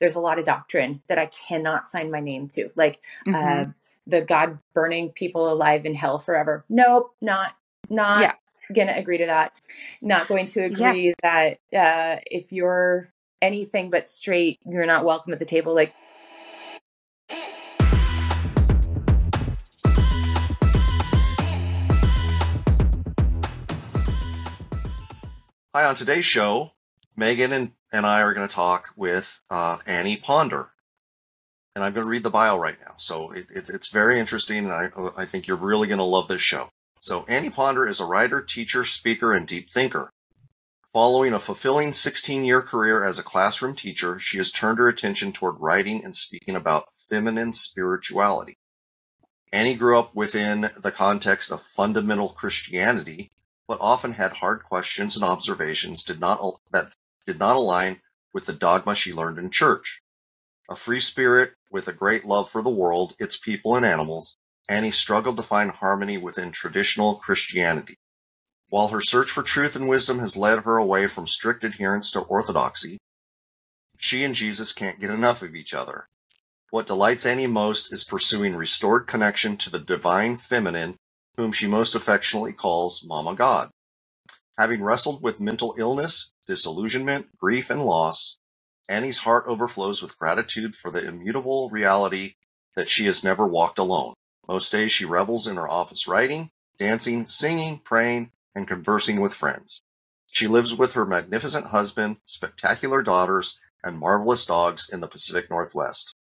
there's a lot of doctrine that I cannot sign my name to. Like mm-hmm. uh, the God burning people alive in hell forever. Nope, not not yeah. gonna agree to that. Not going to agree yeah. that uh, if you're anything but straight, you're not welcome at the table. Like Hi, on today's show, Megan and, and I are going to talk with uh, Anni Ponder. And I'm going to read the bio right now. So it, it's, it's very interesting, and I, I think you're really going to love this show. So, Anni Ponder is a writer, teacher, speaker, and deep thinker. Following a fulfilling 16 year career as a classroom teacher, she has turned her attention toward writing and speaking about feminine spirituality. Anni grew up within the context of fundamental Christianity, but often had hard questions and observations did not, that did not align with the dogma she learned in church. A free spirit with a great love for the world, its people, and animals, Anni struggled to find harmony within traditional Christianity. While her search for truth and wisdom has led her away from strict adherence to orthodoxy, she and Jesus can't get enough of each other. What delights Anni most is pursuing restored connection to the divine feminine whom she most affectionately calls Mama God. Having wrestled with mental illness, disillusionment, grief, and loss, Anni's heart overflows with gratitude for the immutable reality that she has never walked alone. Most days she revels in her office writing, dancing, singing, praying, and conversing with friends. She lives with her magnificent husband, spectacular daughters, and marvelous dogs in the Pacific Northwest.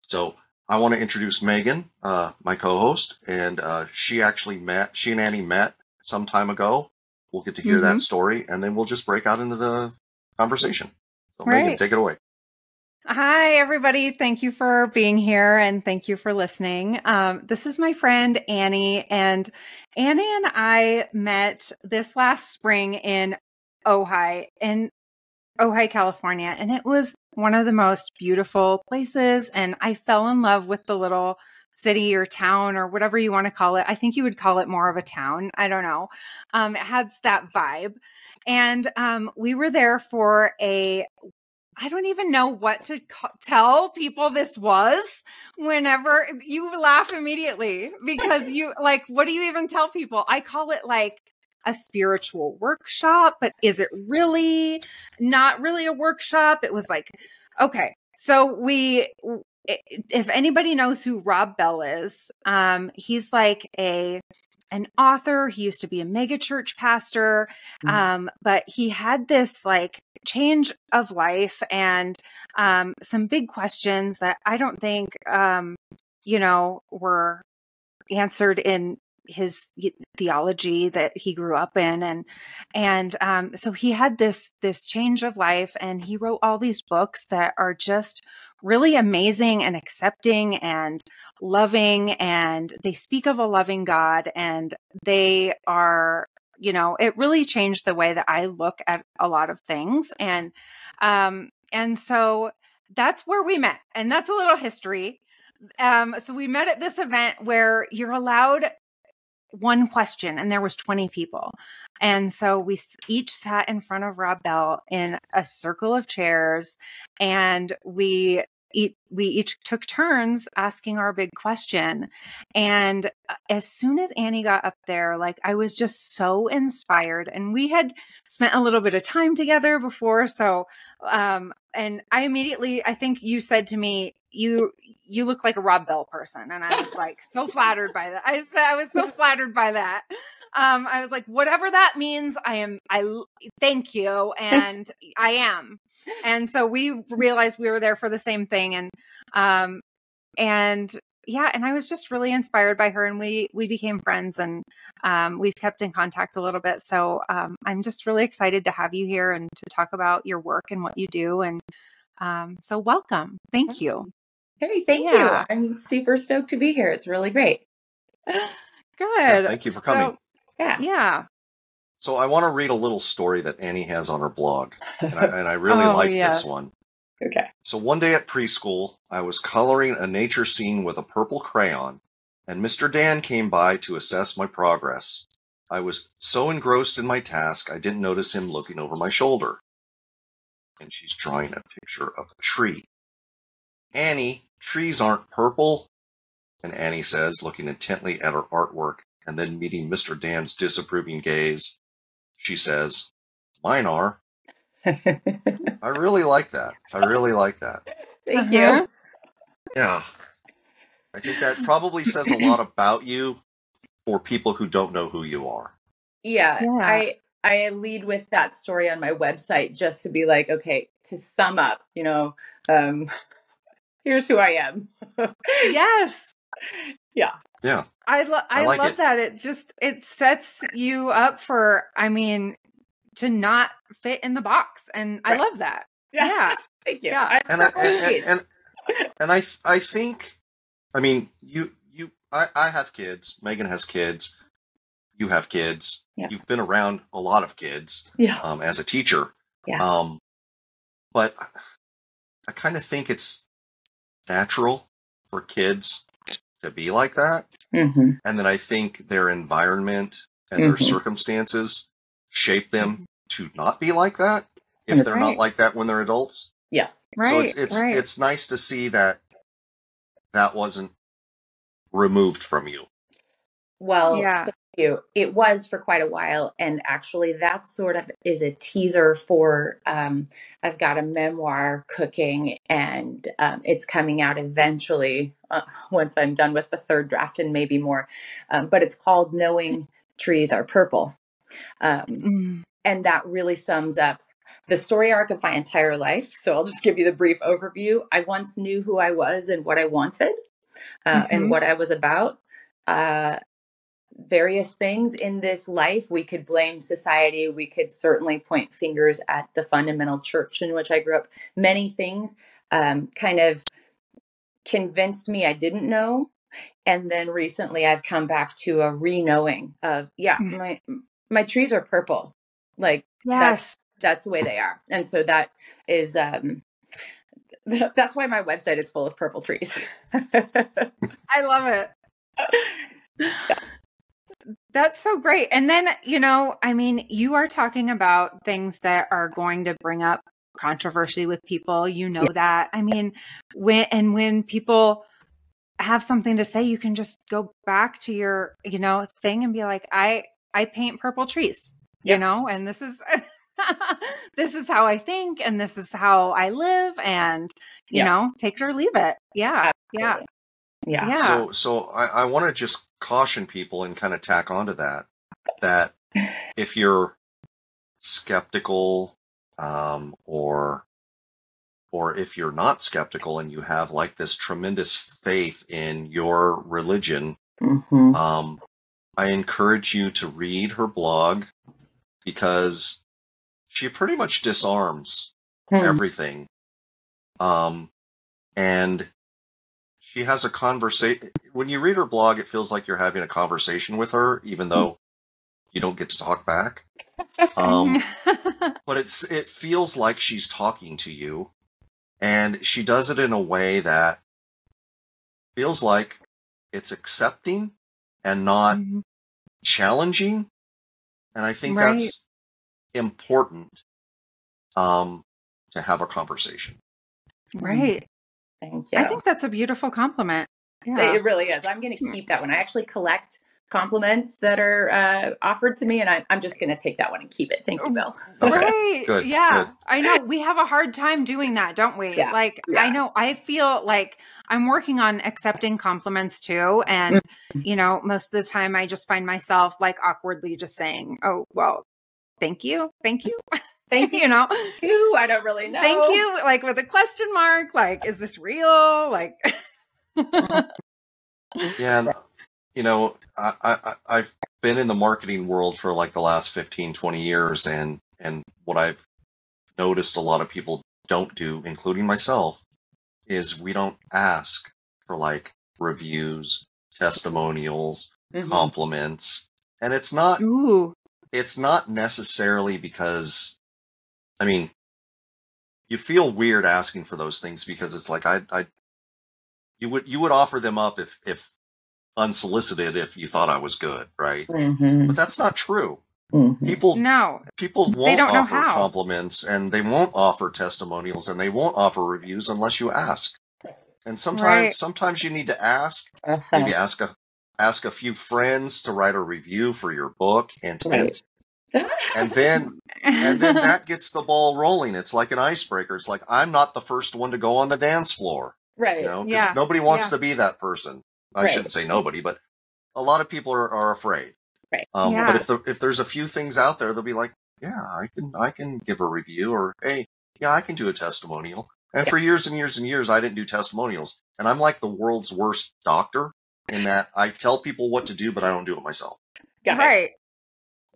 So I want to introduce Megan, uh, my co-host, and uh, she actually met. She and Anni met some time ago. We'll get to hear mm-hmm. that story, and then we'll just break out into the conversation. So, right. Megan, take it away. Hi, everybody. Thank you for being here and thank you for listening. Um, this is my friend Anni, and Anni and I met this last spring in Ojai, in Ojai, California, and it was one of the most beautiful places. And I fell in love with the little city or town or whatever you want to call it. I think you would call it more of a town. I don't know. Um, it has that vibe. And um, we were there for a I don't even know what to tell people this was whenever you laugh immediately because you like, what do you even tell people? I call it like a spiritual workshop, but is it really not really a workshop? It was like, okay, so we, if anybody knows who Rob Bell is, um, he's like a, an author. He used to be a megachurch pastor. Mm-hmm. Um, but he had this like change of life and um, some big questions that I don't think, um, you know, were answered in his theology that he grew up in and and um, so he had this this change of life and he wrote all these books that are just really amazing and accepting and loving and they speak of a loving god and they are you know it really changed the way that i look at a lot of things and um and so that's where we met and that's a little history. Um so we met at this event where you're allowed one question and there was 20 people. And so we each sat in front of rob bell in a circle of chairs and we we each took turns asking our big question. And uh, as soon as anni got up there like i was just so inspired and we had spent a little bit of time together before so um and i immediately i think you said to me you you look like a Rob Bell person. And I was like so flattered by that. I said, I was so flattered by that. Um, I was like, whatever that means, I am, I thank you. And I am. And so we realized we were there for the same thing. And, um, and yeah, and I was just really inspired by her and we, we became friends and, um, we've kept in contact a little bit. So, um, I'm just really excited to have you here and to talk about your work and what you do. And, um, so welcome. Thank you. Hey, thank yeah. you. I'm super stoked to be here. It's really great. Good. Yeah, thank you for coming. So, yeah. Yeah. So I want to read a little story that Anni has on her blog, and I, and I really oh, like this one. Okay. So one day at preschool, I was coloring a nature scene with a purple crayon, and Mr. Dan came by to assess my progress. I was so engrossed in my task, I didn't notice him looking over my shoulder. and she's drawing a picture of a tree. Anni, trees aren't purple. And Anni says, looking intently at her artwork and then meeting Mr. Dan's disapproving gaze, she says, Mine are. I really like that. I really like that. Thank uh-huh. you. Yeah. I think that probably says a lot about you for people who don't know who you are. Yeah, yeah. I I lead with that story on my website just to be like, okay, to sum up, you know, um, here's who I am. yes. Yeah. Yeah. I, lo- I, I like love it. that. It just it sets you up for I mean to not fit in the box and right. I love that. Yeah. yeah. Thank you. Yeah. And, I, and, and, and I I think I mean you you I, I have kids. Megan has kids. You have kids. Yeah. You've been around a lot of kids. Yeah. Um, as a teacher. Yeah. Um, but I kind of think it's natural for kids to be like that. Mm-hmm. And then I think their environment and mm-hmm. their circumstances shape them to not be like that if they're right. not like that when they're adults. Yes. Right. So it's it's right. it's nice to see that that wasn't removed from you. Well, yeah. You. It was for quite a while, and actually, that sort of is a teaser for. Um, I've got a memoir cooking, and um, it's coming out eventually uh, once I'm done with the third draft and maybe more. Um, but it's called "Knowing Trees Are Purple," um, mm. and that really sums up the story arc of my entire life. So I'll just give you the brief overview. I once knew who I was and what I wanted uh, mm-hmm. and what I was about. Uh, various things in this life. We could blame society. We could certainly point fingers at the fundamental church in which I grew up. Many things um, kind of convinced me I didn't know. And then recently I've come back to a re knowing of, yeah, mm-hmm. my, my trees are purple. Like, yes that's the way they are. And so that is um that's why my website is full of purple trees. I love it. That's so great. And then, you know, I mean, you are talking about things that are going to bring up controversy with people. You know that. I mean, when and when people have something to say, you can just go back to your, you know, thing and be like, I I paint purple trees. Yep. You know, and this is this is how I think and this is how I live and you yeah. know, take it or leave it. Yeah. Absolutely. Yeah. Yeah. So so I, I want to just caution people and kind of tack onto that that if you're skeptical um, or or if you're not skeptical and you have like this tremendous faith in your religion, mm-hmm. um, I encourage you to read her blog because she pretty much disarms hmm. everything. Um, and she has a conversation. When you read her blog, it feels like you're having a conversation with her, even though you don't get to talk back. Um, but it's it feels like she's talking to you, and she does it in a way that feels like it's accepting and not mm-hmm. challenging. And I think right. that's important um, to have a conversation. Right. Thank you. I think that's a beautiful compliment. Yeah. It really is. I'm going to keep that one. I actually collect compliments that are uh, offered to me, and I, am just going to take that one and keep it. Thank you, Bill. Okay. Right. Good. Yeah. Good. I know we have a hard time doing that, don't we? Yeah. Like, yeah. I know I feel like I'm working on accepting compliments too. And, mm-hmm. you know, most of the time I just find myself like awkwardly just saying, oh, well, thank you. Thank you. Thank you. you know, you, I don't really know. Thank you. Like with a question mark, like, is this real? Like, yeah. You know, I, I, I've been in the marketing world for like the last 15, 20 years. And, and what I've noticed a lot of people don't do, including myself, is we don't ask for like reviews, testimonials, mm-hmm. compliments. And it's not Ooh it's not necessarily because I mean you feel weird asking for those things because it's like I I you would you would offer them up if if unsolicited if you thought I was good, right? Mm-hmm. But that's not true. Mm-hmm. People no, people won't offer compliments and they won't offer testimonials and they won't offer reviews unless you ask. And sometimes right. sometimes you need to ask. Uh-huh. Maybe ask a ask a few friends to write a review for your book and right. And then and then that gets the ball rolling. It's like an icebreaker. It's like I'm not the first one to go on the dance floor. Right. You know, because yeah. nobody wants yeah. to be that person. I right. shouldn't say nobody, but a lot of people are, are afraid. Right. Um, yeah. But if the, if there's a few things out there, they'll be like, yeah, I can I can give a review, or hey, yeah, I can do a testimonial. And yeah. for years and years and years, I didn't do testimonials, and I'm like the world's worst doctor in that I tell people what to do, but I don't do it myself. Got right. It.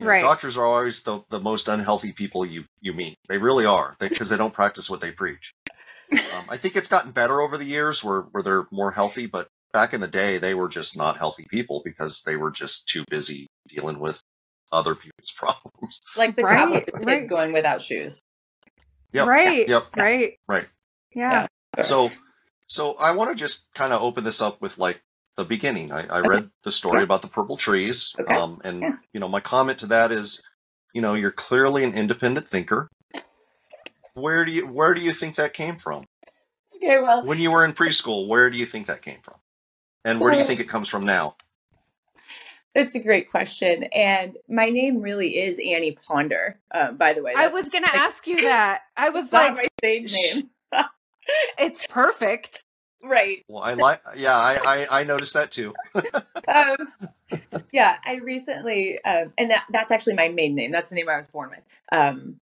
You know, right. Doctors are always the, the most unhealthy people you, you meet. They really are because they, they, don't practice what they preach. Um, I think it's gotten better over the years where, where they're more healthy, but back in the day, they were just not healthy people because they were just too busy dealing with other people's problems. Like the right, kids right. going without shoes. Yep. Right. Yep. Right. Right. Yeah. yeah. So, so I want to just kind of open this up with like the beginning. I, I okay. read the story yeah. about the purple trees, okay. um, and yeah. you know, my comment to that is, you know, you're clearly an independent thinker. Where do you where do you think that came from? Okay, well, when you were in preschool, where do you think that came from, and where do you think it comes from now? That's a great question, and my name really is Anni Ponder. Uh, by the way, I was going to ask you that. I was like, my stage name. it's perfect. Right. Well, I like. Yeah, I, I, I noticed that too. um, yeah, I recently, um, and that that's actually my maiden name. That's the name I was born with. Um,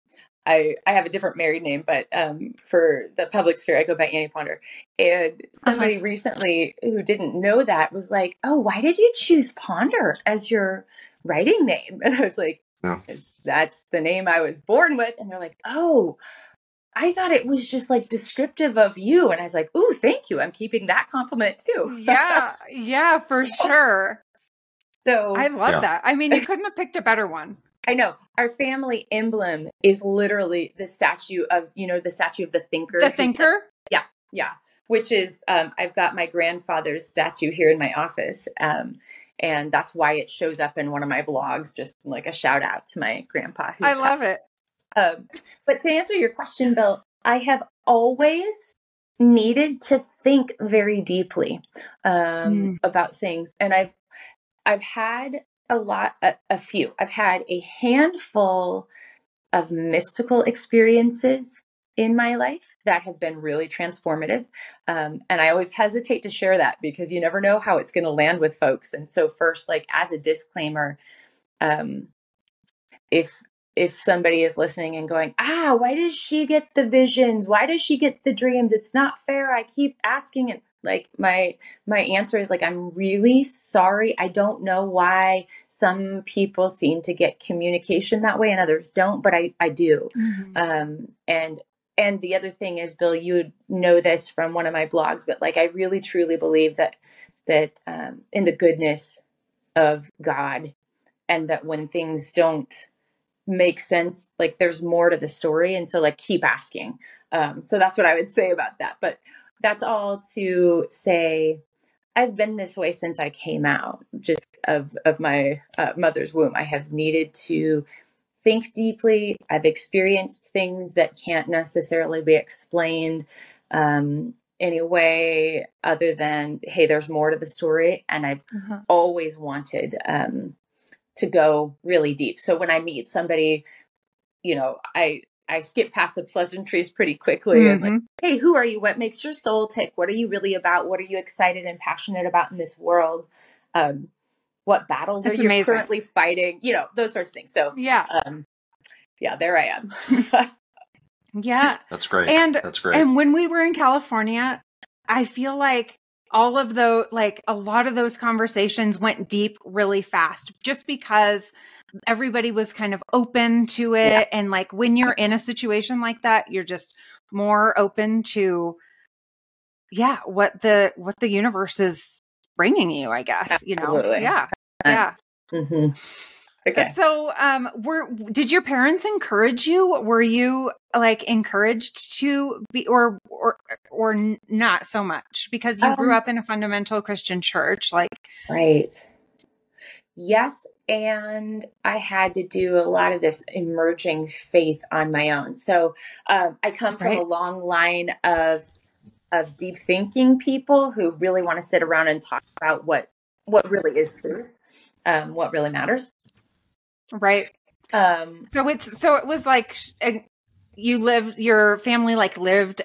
I I have a different married name, but um, for the public sphere, I go by Anni Ponder. And somebody uh-huh. recently who didn't know that was like, "Oh, why did you choose Ponder as your writing name?" And I was like, yeah. "That's the name I was born with." And they're like, "Oh." I thought it was just like descriptive of you. And I was like, ooh, thank you. I'm keeping that compliment too. yeah, yeah, for sure. So I love yeah. that. I mean, you couldn't have picked a better one. I know. Our family emblem is literally the statue of, you know, the statue of the thinker. The thinker? Yeah, yeah. Which is, um, I've got my grandfather's statue here in my office. Um, and that's why it shows up in one of my blogs, just like a shout out to my grandpa. I love it. Um, but to answer your question, Bill, I have always needed to think very deeply um, mm. about things, and I've I've had a lot, a, a few. I've had a handful of mystical experiences in my life that have been really transformative. Um, and I always hesitate to share that because you never know how it's going to land with folks. And so, first, like as a disclaimer, um, if if somebody is listening and going, ah, why does she get the visions? Why does she get the dreams? It's not fair. I keep asking it. Like my my answer is like I'm really sorry. I don't know why some people seem to get communication that way and others don't, but I I do. Mm-hmm. Um, and and the other thing is, Bill, you know this from one of my blogs, but like I really truly believe that that um, in the goodness of God, and that when things don't make sense like there's more to the story and so like keep asking. Um so that's what i would say about that. But that's all to say i've been this way since i came out just of of my uh, mother's womb. I have needed to think deeply. I've experienced things that can't necessarily be explained um any way other than hey there's more to the story and i've uh-huh. always wanted um to go really deep. So when I meet somebody, you know, I I skip past the pleasantries pretty quickly mm-hmm. and like, mm-hmm. hey, who are you? What makes your soul tick? What are you really about? What are you excited and passionate about in this world? Um, what battles That's are you amazing. currently fighting? You know, those sorts of things. So yeah, um, yeah, there I am. yeah, that's great. And that's great. And when we were in California, I feel like all of those like a lot of those conversations went deep really fast just because everybody was kind of open to it yeah. and like when you're in a situation like that you're just more open to yeah what the what the universe is bringing you i guess Absolutely. you know yeah yeah mm-hmm. Okay. So, um, were did your parents encourage you? Were you like encouraged to be, or or or not so much because you um, grew up in a fundamental Christian church? Like, right? yes, and I had to do a lot of this emerging faith on my own. So um, I come from right. a long line of of deep thinking people who really want to sit around and talk about what what really is truth, um, what really matters. Right. Um, so it's so it was like you lived your family like lived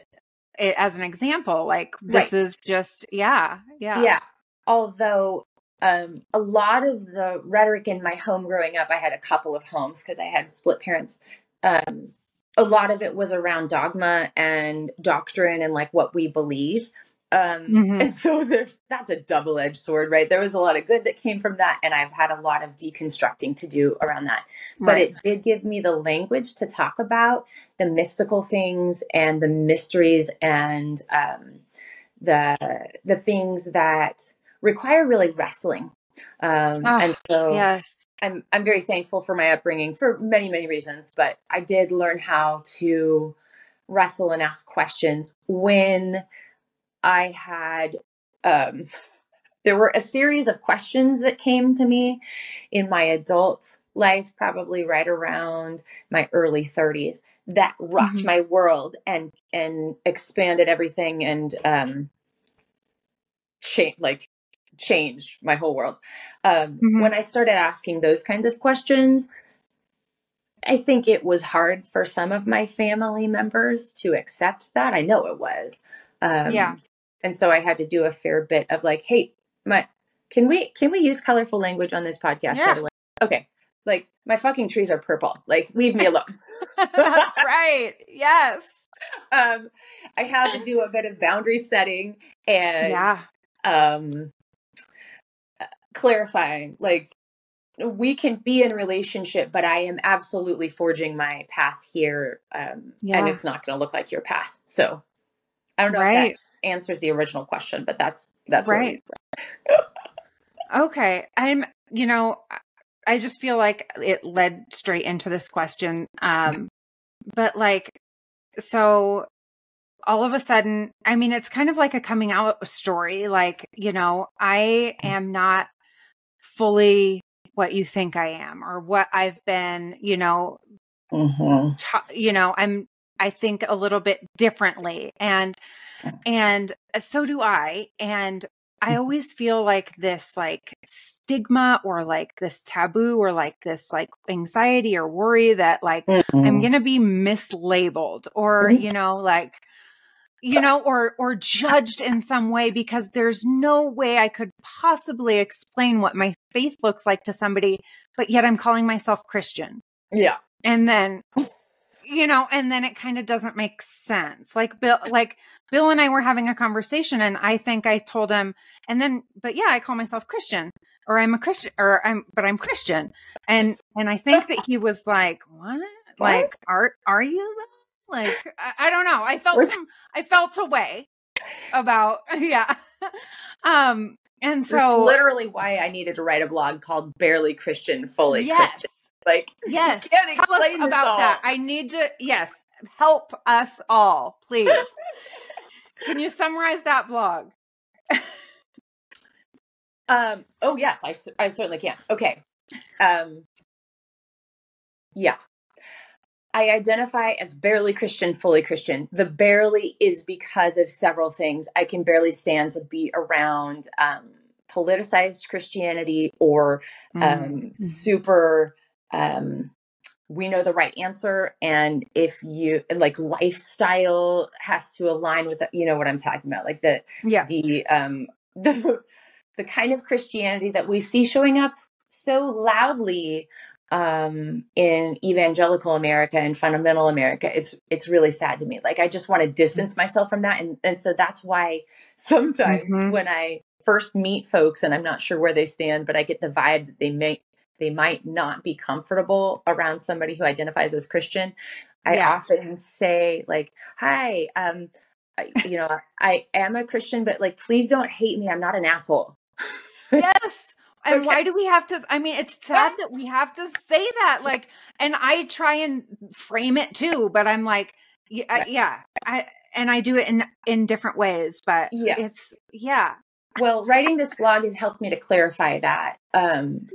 it as an example like this right. is just yeah yeah yeah although um, a lot of the rhetoric in my home growing up i had a couple of homes because i had split parents um, a lot of it was around dogma and doctrine and like what we believe um, mm-hmm. And so there's that's a double edged sword, right? There was a lot of good that came from that, and I've had a lot of deconstructing to do around that. But right. it did give me the language to talk about the mystical things and the mysteries and um, the the things that require really wrestling. Um, oh, and so yes. I'm I'm very thankful for my upbringing for many many reasons, but I did learn how to wrestle and ask questions when I had um, there were a series of questions that came to me in my adult life, probably right around my early 30s, that rocked mm-hmm. my world and and expanded everything and um, cha- like changed my whole world. Um, mm-hmm. When I started asking those kinds of questions, I think it was hard for some of my family members to accept that. I know it was. Um, yeah and so I had to do a fair bit of like, hey, my can we can we use colorful language on this podcast? Yeah. Okay, like my fucking trees are purple. Like, leave me alone. That's right. Yes. Um, I had to do a bit of boundary setting and yeah. um, clarifying like we can be in relationship but i am absolutely forging my path here um, yeah. and it's not going to look like your path so i don't know right answers the original question, but that's that's right. okay, I'm. You know, I just feel like it led straight into this question. Um, but like, so all of a sudden, I mean, it's kind of like a coming out story. Like, you know, I am not fully what you think I am or what I've been, you know, mm-hmm. t- you know, I'm, I think a little bit differently. And and uh, so do I. And I mm-hmm. always feel like this like stigma or like this taboo or like this like anxiety or worry that like mm-hmm. I'm going to be mislabeled or you know like you know or or judged in some way because there's no way I could possibly explain what my faith looks like to somebody but yet I'm calling myself Christian. Yeah. And then you know, and then it kind of doesn't make sense. Like Bill, like Bill and I were having a conversation and I think I told him, and then, but yeah, I call myself Christian or I'm a Christian or I'm, but I'm Christian. And, and I think that he was like, what? Like, are, are you like, I, I don't know. I felt some, I felt a way about, yeah. um, and so That's literally why I needed to write a blog called Barely Christian, Fully yes. Christian like, yes, tell us about all. that. I need to, yes, help us all, please. Can you summarize that blog? um. Oh yes, I I certainly can. Okay. Um. Yeah. I identify as barely Christian, fully Christian. The barely is because of several things. I can barely stand to be around um, politicized Christianity or um, mm. super um, we know the right answer and if you like lifestyle has to align with you know what i'm talking about like the yeah. the um the the kind of christianity that we see showing up so loudly um in evangelical america and fundamental america it's it's really sad to me. Like i just want to distance myself from that and and so that's why sometimes mm-hmm. when i first meet folks and i'm not sure where they stand but i get the vibe that they may they might not be comfortable around somebody who identifies as Christian. I yeah. often say like, "Hi, um, I, you know, I am a Christian, but like, please don't hate me. I'm not an asshole." yes. And okay. why do we have to? I mean, it's sad that we have to say that. Like, and I try and frame it too, but I'm like, yeah, yeah I and I do it in in different ways, but yes. it's yeah. Well, writing this blog has helped me to clarify that. Um,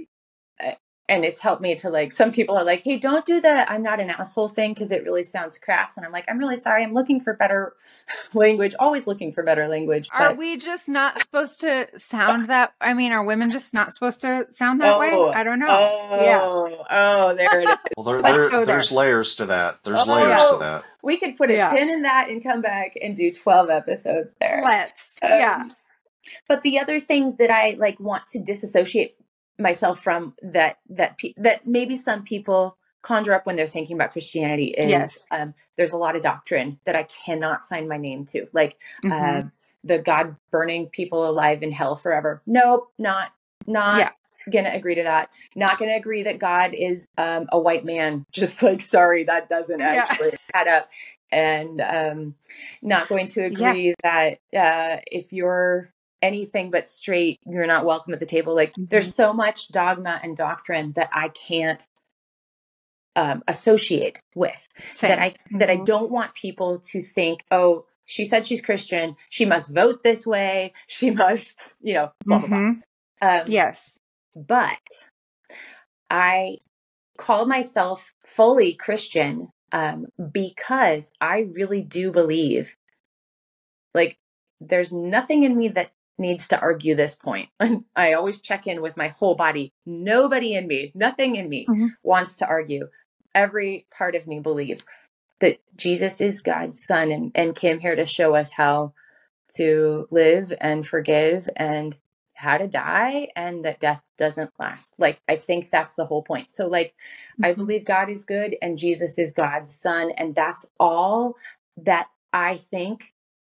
and it's helped me to like some people are like hey don't do the i'm not an asshole thing because it really sounds crass and i'm like i'm really sorry i'm looking for better language always looking for better language are we just not supposed to sound that i mean are women just not supposed to sound that oh, way i don't know. Oh yeah. oh there it is. Well there, there, there's layers to that. There's oh, layers to that. We could put a yeah. pin in that and come back and do 12 episodes there. Let's um, yeah but the other things that i like want to disassociate myself from that that that maybe some people conjure up when they're thinking about Christianity is yes. um, there's a lot of doctrine that I cannot sign my name to, like mm-hmm. uh, the God burning people alive in hell forever. Nope, not not yeah. gonna agree to that. Not gonna agree that God is um, a white man. Just like sorry, that doesn't actually yeah. add up. And um, not going to agree yeah. that uh, if you're anything but straight, you're not welcome at the table. Like mm-hmm. there's so much dogma and doctrine that I can't um, associate with Same. that I mm-hmm. that I mm-hmm. don't want people to think, oh, she said she's Christian, she must vote this way, she must, you know, blah blah mm-hmm. blah. Um, yes, but I call myself fully Christian um, because I really do believe, like, there's nothing in me that needs to argue this point. I always check in with my whole body. Nobody in me, nothing in me mm-hmm. wants to argue. Every part of me believes that Jesus is God's son and, and came here to show us how to live and forgive and how to die and that death doesn't last. Like, I think that's the whole point. So, like, mm-hmm. I believe God is good and Jesus is God's son. And that's all that I think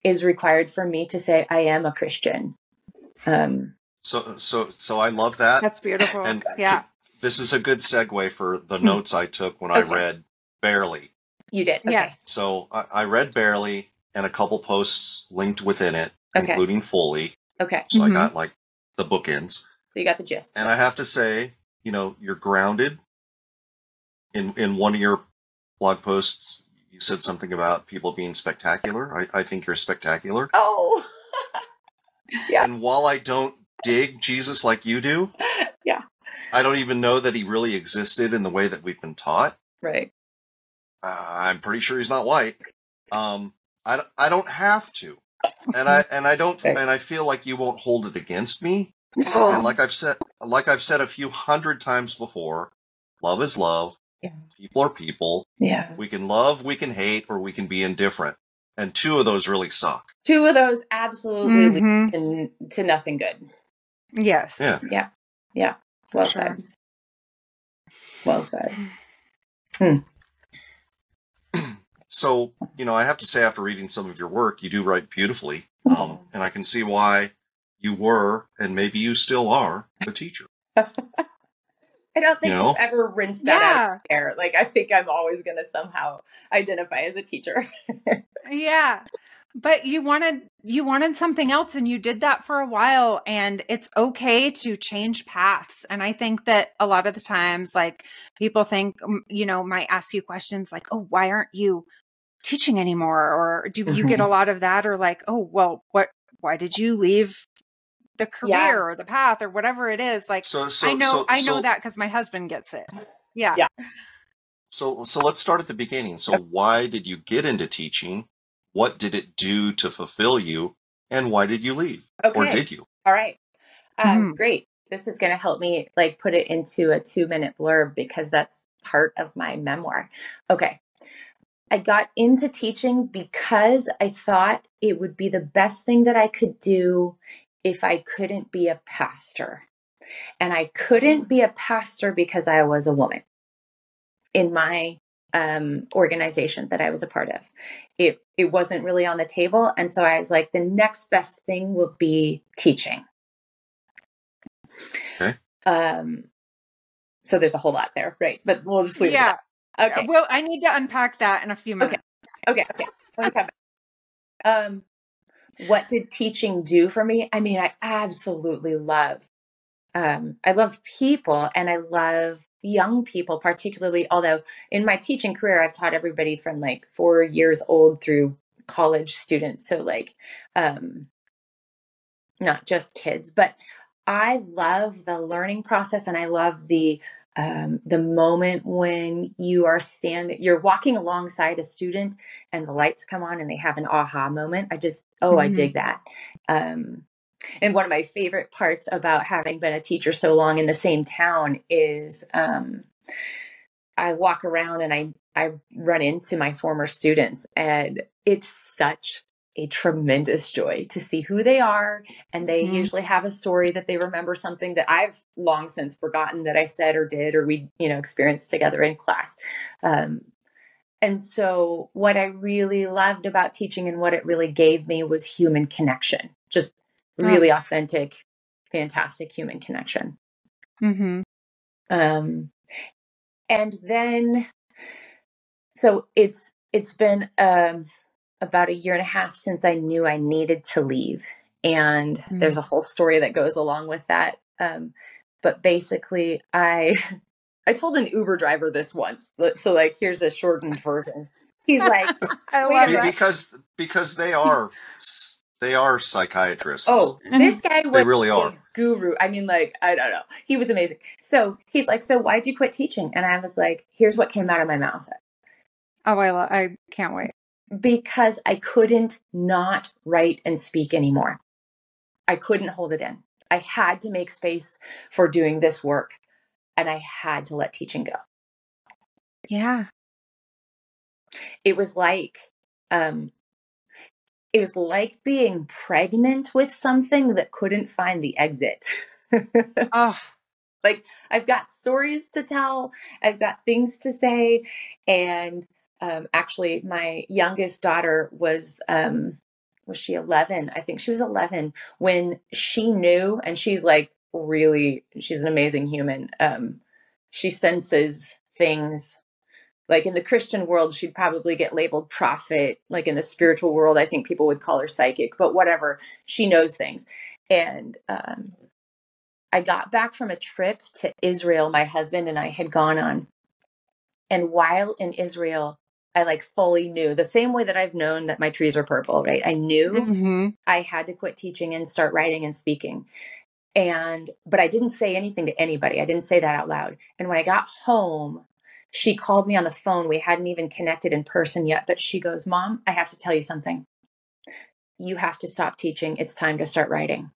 is required for me to say I am a Christian. Um, so, so, so I love that. That's beautiful. And yeah, this is a good segue for the hmm. notes I took when okay. I read Barely. You did, okay. yes. So I, I, read Barely and a couple posts linked within it, okay. including Fully. Okay. So mm-hmm. I got like the bookends. So you got the gist. And I have to say, you know, you're grounded. In in one of your blog posts, you said something about people being spectacular. I, I think you're spectacular. Oh, yeah. And while I don't dig Jesus like you do, yeah, I don't even know that he really existed in the way that we've been taught. Right. Uh, I'm pretty sure he's not white. Um, I, I don't have to, and I and I don't, okay. and I feel like you won't hold it against me. And like I've said, like I've said a few hundred times before, love is love. Yeah. People are people. Yeah. We can love, we can hate, or we can be indifferent. And two of those really suck. Two of those absolutely mm-hmm. lead to, to nothing good. Yes. Yeah. Yeah. Yeah. Well sure. said. Well said. Hmm. So, you know, I have to say, after reading some of your work, you do write beautifully. Um, and I can see why you were, and maybe you still are, a teacher. I don't think you know? I've ever rinsed that yeah. out of air. Like I think I'm always going to somehow identify as a teacher. yeah. But you wanted you wanted something else and you did that for a while and it's okay to change paths. And I think that a lot of the times like people think you know might ask you questions like, "Oh, why aren't you teaching anymore?" or do you get a mm-hmm. lot of that or like, "Oh, well, what why did you leave the career yeah. or the path or whatever it is. Like so, so I know so, I know so, that because my husband gets it. Yeah. Yeah. So so let's start at the beginning. So why did you get into teaching? What did it do to fulfill you? And why did you leave? Okay. Or did you? All right. Um, mm-hmm. Great. This is going to help me like put it into a two minute blurb because that's part of my memoir. Okay. I got into teaching because I thought it would be the best thing that I could do if I couldn't be a pastor. And I couldn't be a pastor because I was a woman in my um, organization that I was a part of. It it wasn't really on the table, and so I was like, the next best thing will be teaching. Okay. Um. So there's a whole lot there, right? But we'll just leave. Yeah. Okay. Well, I need to unpack that in a few minutes. Okay. Okay. Okay. um what did teaching do for me? I mean, I absolutely love um, I love people and I love young people particularly although in my teaching career I've taught everybody from like 4 years old through college students so like um not just kids but I love the learning process and I love the um, the moment when you are standing, you're walking alongside a student and the lights come on and they have an aha moment. I just, oh, mm-hmm. I dig that. Um, and one of my favorite parts about having been a teacher so long in the same town is um, I walk around and I I run into my former students, and it's such a tremendous joy to see who they are. And they mm-hmm. usually have a story that they remember something that I've long since forgotten that I said or did or we, you know, experienced together in class. Um, and so, what I really loved about teaching and what it really gave me was human connection, just really oh. authentic, fantastic human connection. Mm-hmm. Um, and then, so it's it's been um, about a year and a half since I knew I needed to leave. And mm-hmm. there's a whole story that goes along with that. Um, but basically, I I told an Uber driver this once. So like, here's the shortened version. He's like, I love it because because they are they are psychiatrists. Oh, this guy was they really are guru. I mean, like I don't know, he was amazing. So he's like, so why'd you quit teaching? And I was like, here's what came out of my mouth. Oh, I lo- I can't wait because I couldn't not write and speak anymore. I couldn't hold it in. I had to make space for doing this work and I had to let teaching go. Yeah. It was like um it was like being pregnant with something that couldn't find the exit. oh. Like I've got stories to tell, I've got things to say and um, actually my youngest daughter was um, was she 11 i think she was 11 when she knew and she's like really she's an amazing human. Um, she senses things. Like in the christian world she'd probably get labeled prophet. Like in the spiritual world i think people would call her psychic but whatever she knows things. And um, i got back from a trip to israel my husband and i had gone on. And while in israel I like fully knew the same way that I've known that my trees are purple, right? I knew mm-hmm. I had to quit teaching and start writing and speaking. And, but I didn't say anything to anybody. I didn't say that out loud. And when I got home, she called me on the phone. We hadn't even connected in person yet, but she goes, Mom, I have to tell you something. You have to stop teaching. It's time to start writing.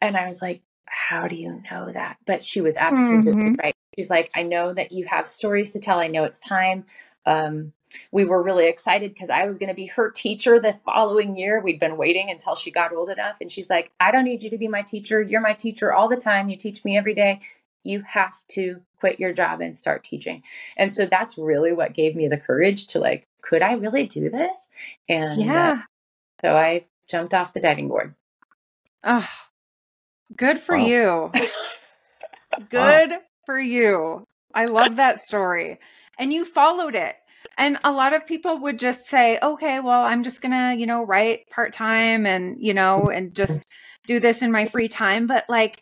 And I was like, How do you know that? But she was absolutely mm-hmm. right. She's like, I know that you have stories to tell. I know it's time. Um, we were really excited because I was going to be her teacher the following year. We'd been waiting until she got old enough. And she's like, I don't need you to be my teacher. You're my teacher all the time. You teach me every day. You have to quit your job and start teaching. And so that's really what gave me the courage to like, could I really do this? And uh, yeah. Uh, so I jumped off the diving board. Oh, good for wow. you. good wow for you. I love that story. And you followed it. And a lot of people would just say, okay, well, I'm just going to, you know, write part time and, you know, and just do this in my free time. But like,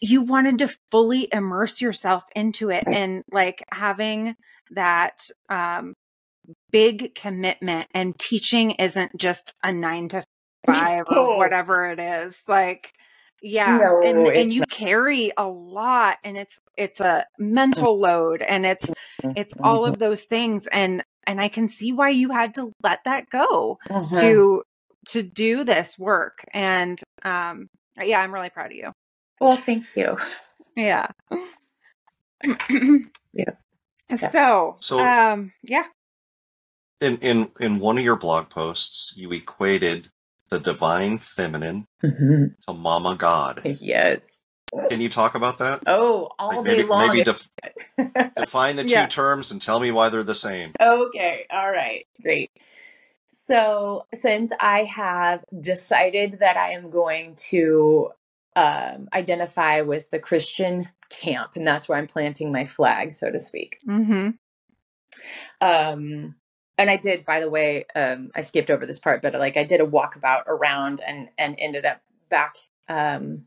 you wanted to fully immerse yourself into it and like having that um, big commitment and teaching isn't just a nine to five or whatever it is. Like, yeah. No, and and you not. carry a lot and it's it's a mental load and it's it's all mm-hmm. of those things and and I can see why you had to let that go uh-huh. to to do this work and um yeah, I'm really proud of you. Well, thank you. Yeah. yeah. So, so um yeah. In in in one of your blog posts, you equated the divine feminine mm-hmm. to Mama God. Yes. Can you talk about that? Oh, all like maybe, day long. Maybe def- define the two yeah. terms and tell me why they're the same. Okay. All right. Great. So, since I have decided that I am going to um, identify with the Christian camp, and that's where I'm planting my flag, so to speak. Mm-hmm. Um, and I did, by the way, um, I skipped over this part, but like I did a walkabout around and and ended up back um,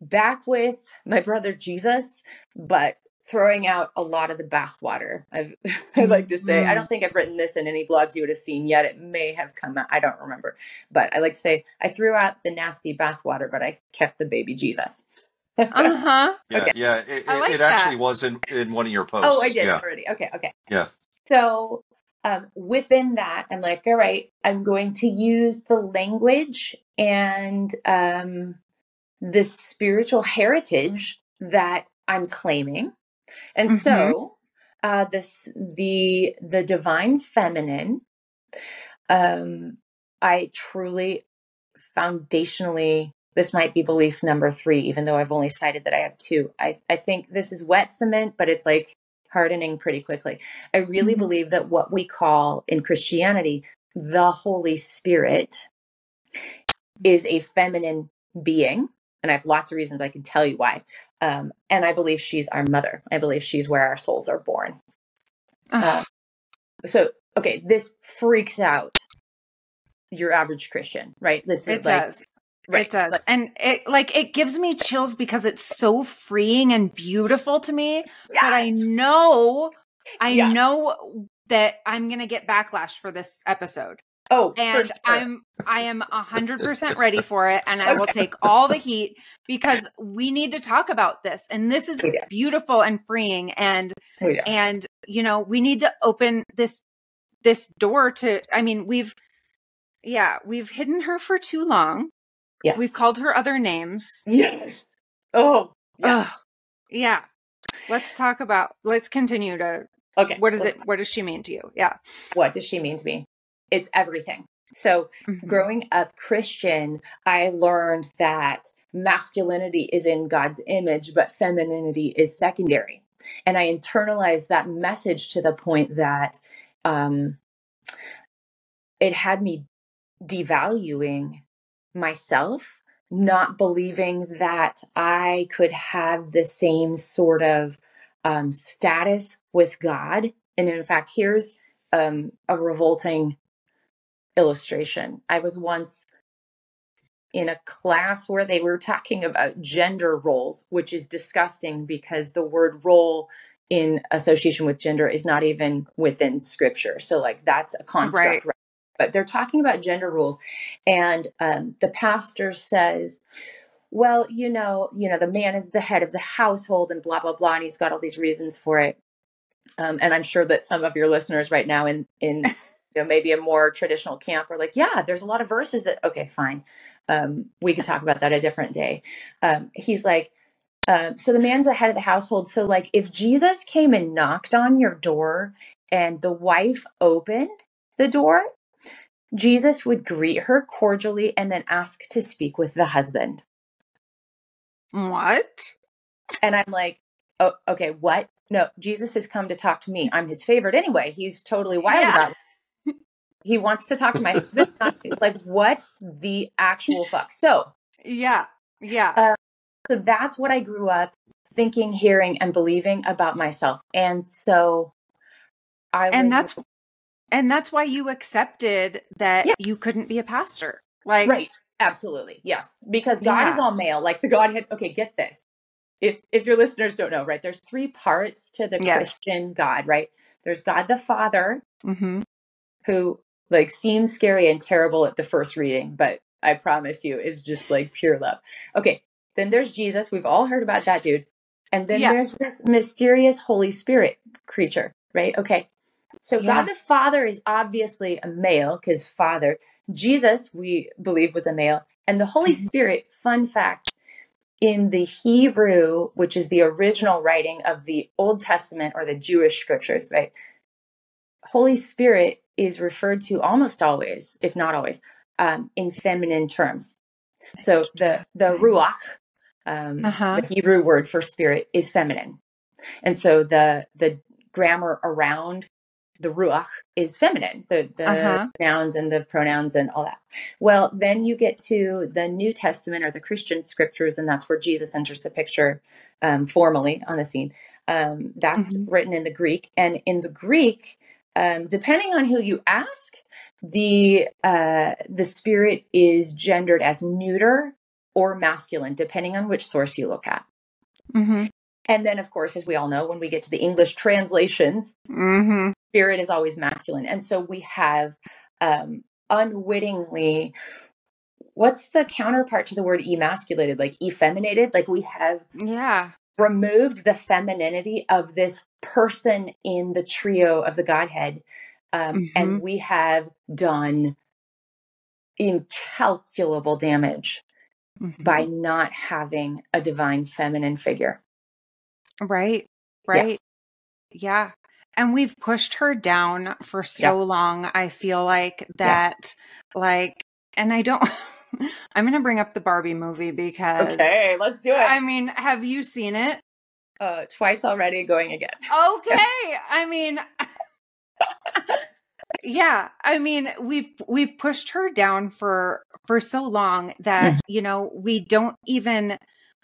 back with my brother Jesus, but throwing out a lot of the bathwater. I've I'd like to say I mm-hmm. don't think I've written this in any blogs you would have seen yet. It may have come out. I don't remember, but I like to say I threw out the nasty bathwater, but I kept the baby Jesus. uh huh. Yeah, Okay. yeah. It, it- like it actually was in, in one of your posts. Oh, I did Yeah. already. Okay, okay. Yeah. So um, within that, I'm like, all right, I'm going to use the language and um, the spiritual heritage that I'm claiming, and Mhm. so uh, this the the divine feminine. Um, I truly, foundationally, this might be belief number three, even though I've only cited that I have two. I I think this is wet cement, but it's like hardening pretty quickly. I really Mhm. believe that what we call in Christianity the Holy Spirit is a feminine being. And I have lots of reasons I can tell you why. Um, and I believe she's our mother. I believe she's where our souls are born. Ugh. So, okay, this freaks out your average Christian, right? This is it like, does. Right, It does. like- and it like it gives me chills because it's so freeing and beautiful to me. But I know I Yes. know that I'm gonna get backlash for this episode. oh, And sure. I'm I am a hundred percent ready for it and I will take all the heat because we need to talk about this. And this is do. beautiful and freeing and do. and you know, we need to open this this door to I mean, we've yeah, we've hidden her for too long. Yes. We've called her other names. yes. Oh, yes. Yeah. Let's talk about let's continue to okay. what does it what does she mean to you? Yeah. What does she mean to me? It's everything. So, Mhm. growing up Christian, I learned that masculinity is in God's image, but femininity is secondary. And I internalized that message to the point that um, it had me devaluing myself, not believing that I could have the same sort of um, status with God. And in fact, here's um, a revolting illustration. I was once in a class where they were talking about gender roles, which is disgusting because the word role in association with gender is not even within scripture. So, like, that's a construct. Right. But they're talking about gender rules, and um, the pastor says, "Well, you know, you know, the man is the head of the household, and blah blah blah," and he's got all these reasons for it. Um, and I'm sure that some of your listeners right now in in you know maybe a more traditional camp are like, yeah, there's a lot of verses that okay, fine. Um, we could talk about that a different day. Um, he's like, um, so the man's the head of the household. So like, if Jesus came and knocked on your door and the wife opened the door, Jesus would greet her cordially and then ask to speak with the husband. What? And I'm like, oh, okay, what? No, Jesus has come to talk to me. I'm his favorite anyway. He's totally wild Yeah. about it. He wants to talk to my like, what the actual fuck? So, Yeah. Yeah. Uh, so that's what I grew up thinking, hearing, and believing about myself. And so, I and that's and that's why you accepted that Yes. you couldn't be a pastor. Like right. Absolutely, yes, because God Yeah. is all male. Like the Godhead. Okay, get this. If if your listeners don't know, right? There's three parts to the Yes. Christian God, right? There's God the Father, mhm. who like seems scary and terrible at the first reading, but I promise you is just like pure love. Okay, then there's Jesus. We've all heard about that dude. And then Yeah. there's this mysterious Holy Spirit creature, right? Okay. So Yeah. God the Father is obviously a male because Father. Jesus, we believe, was a male. And the Holy Mhm. Spirit, fun fact, in the Hebrew, which is the original writing of the Old Testament or the Jewish scriptures, right? Holy Spirit is referred to almost always, if not always, um, in feminine terms. So the the ruach, um, Uh-huh. the Hebrew word for spirit, is feminine, and so the the grammar around the ruach is feminine. The the Uh-huh. nouns and the pronouns and all that. Well, then you get to the New Testament or the Christian scriptures, and that's where Jesus enters the picture um, formally on the scene. Um, that's Mhm. written in the Greek, and in the Greek, um, depending on who you ask, the uh, the spirit is gendered as neuter or masculine, depending on which source you look at. Mm-hmm. And then, of course, as we all know, when we get to the English translations, Mhm. Spirit is always masculine, and so we have um, unwittingly what's the counterpart to the word emasculated? Like effeminated? Like we have yeah removed the femininity of this person in the trio of the Godhead. Um, mm-hmm. And we have done incalculable damage mm-hmm. by not having a divine feminine figure. Right. Right. Yeah. yeah. And we've pushed her down for so yeah. long. I feel like that, yeah. like, and I don't. I'm going to bring up the Barbie movie because. Okay, let's do it. I mean, have you seen it? Uh, twice already, going again. Okay. I mean, yeah. I mean, we've we've pushed her down for for so long that mm. you know we don't even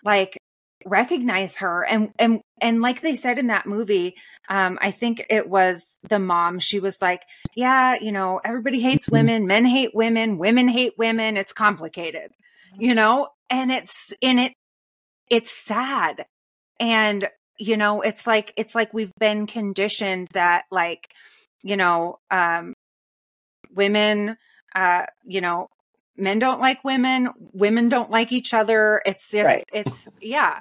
like recognize her and and and like they said in that movie um i think it was the mom. She was like yeah you know everybody hates mm-hmm. women. Men hate women. Women hate women. It's complicated you know? And it's in it it's sad. And you know it's like it's like we've been conditioned that like you know um women uh you know men don't like women women don't like each other. It's just right. it's yeah.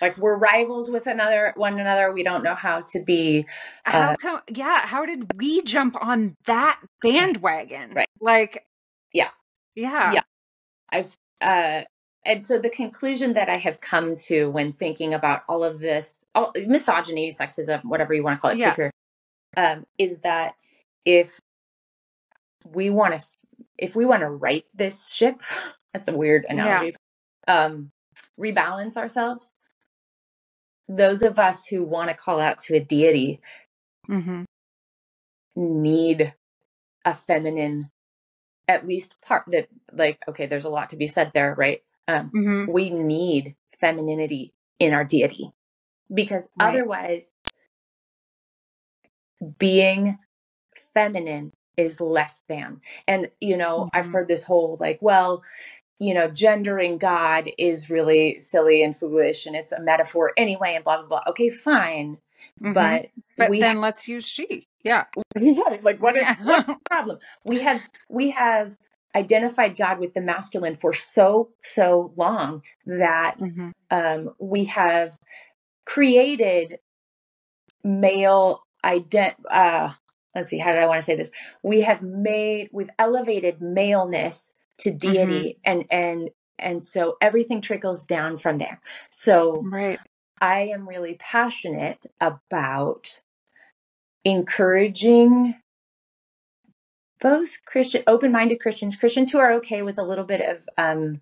Like we're rivals with another one another. We don't know how to be uh, how come yeah how did we jump on that bandwagon? Right. Like yeah. yeah. Yeah. I've uh and so the conclusion that i have come to when thinking about all of this all misogyny sexism whatever you want to call it yeah. um, is that if we want to if we want to right this ship that's a weird analogy yeah. um rebalance ourselves those of us who want to call out to a deity mm-hmm. need a feminine at least part that like okay there's a lot to be said there right um, mm-hmm. we need femininity in our deity because right. otherwise being feminine is less than and you know mm-hmm. i've heard this whole like well you know, gendering God is really silly and foolish and it's a metaphor anyway and blah blah blah. Okay, fine. Mm-hmm. But but then ha- let's use she. Yeah. like what is yeah. what is the problem? We have we have identified God with the masculine for so so long that mm-hmm. um, we have created male ident uh let's see how did I want to say this? We have made we've elevated maleness to deity mm-hmm. and and and so everything trickles down from there so right i am really passionate about encouraging both christian open-minded christians christians who are okay with a little bit of um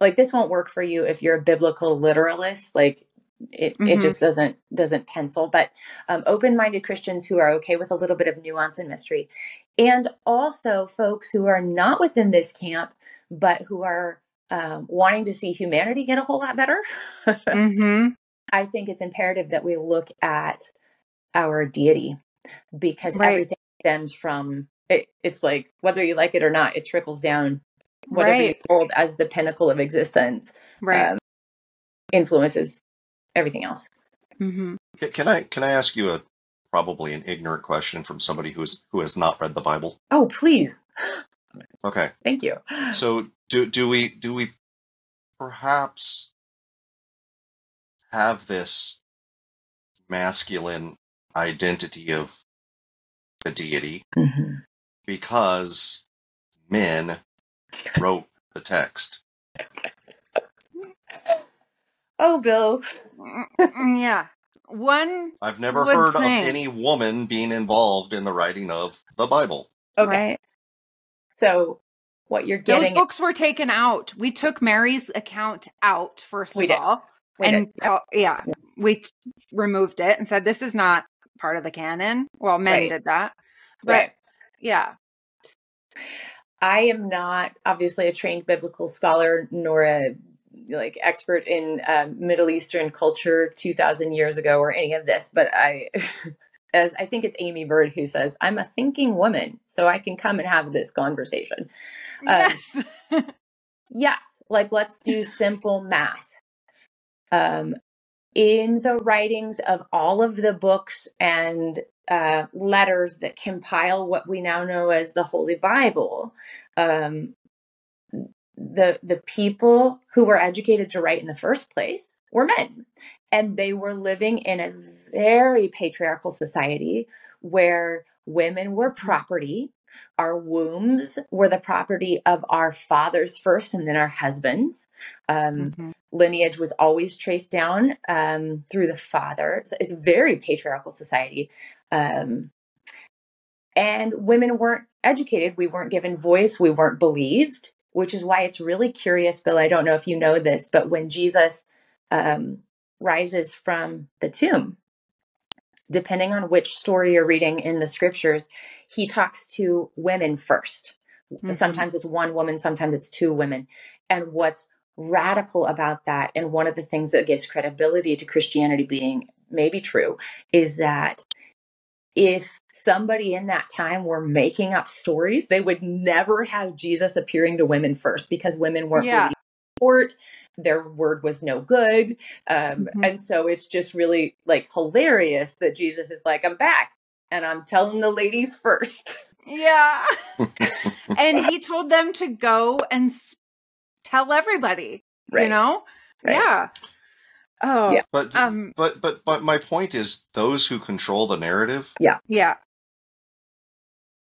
like this won't work for you if you're a biblical literalist like it, mm-hmm. it just doesn't doesn't pencil but um, open-minded christians who are okay with a little bit of nuance and mystery and also folks who are not within this camp but who are um, wanting to see humanity get a whole lot better mm-hmm. i think it's imperative that we look at our deity because right. everything stems from it, it's like whether you like it or not it trickles down whatever right. you hold as the pinnacle of existence right. Um, influences everything else. Mm-hmm. Can I can I ask you a probably an ignorant question from somebody who's who has not read the Bible? Oh, please. Okay. Thank you. So do do we do we perhaps have this masculine identity of the deity mm-hmm. because men wrote the text? Oh, Bill. Yeah. One. I've never heard think. of any woman being involved in the writing of the Bible. Okay. Right. So, what you're getting. Those books were taken out. We took Mary's account out, first we of did. all. We and uh, yeah, we t- removed it and said, this is not part of the canon. Well, men right. did that. But right. yeah. I am not obviously a trained biblical scholar nor a like expert in um, Middle Eastern culture 2000 years ago or any of this, but I, as I think it's Aimee Byrd who says, I'm a thinking woman, so I can come and have this conversation. Um, yes. Um, yes. Like, let's do simple math. Um, in the writings of all of the books and uh, letters that compile what we now know as the Holy Bible, um, the the people who were educated to write in the first place were men. And they were living in a very patriarchal society where women were property our wombs were the property of our fathers first and then our husbands. Um, mm-hmm. lineage was always traced down um, through the father so it's a very patriarchal society. Um, and women weren't educated. We weren't given voice. We weren't believed which is why it's really curious, Bill. I don't know if you know this, but when Jesus um, rises from the tomb, depending on which story you're reading in the scriptures, he talks to women 1st mm-hmm. Sometimes it's one woman, sometimes it's two women. And what's radical about that, and one of the things that gives credibility to Christianity being maybe true, is that if somebody in that time were making up stories, they would never have Jesus appearing to women first because women weren't yeah. support. Their word was no good. Um, mm-hmm. And so it's just really like hilarious that Jesus is like, I'm back and I'm telling the ladies first. Yeah. and he told them to go and tell everybody, right. you know? Right. Yeah. Oh, yeah. But um, but but but my point is, those who control the narrative, yeah, yeah,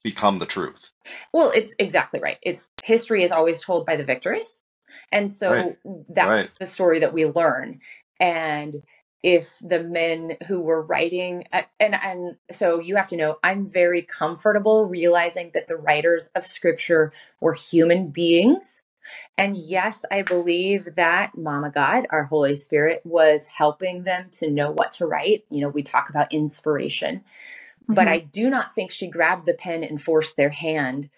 become the truth. Well, it's exactly right. It's history is always told by the victors, and so right. that's right. the story that we learn. And if the men who were writing uh, and and so you have to know i'm very comfortable realizing that the writers of scripture were human beings and yes, I believe that Mama God, our Holy Spirit, was helping them to know what to write. You know, we talk about inspiration, mm-hmm. but I do not think she grabbed the pen and forced their hand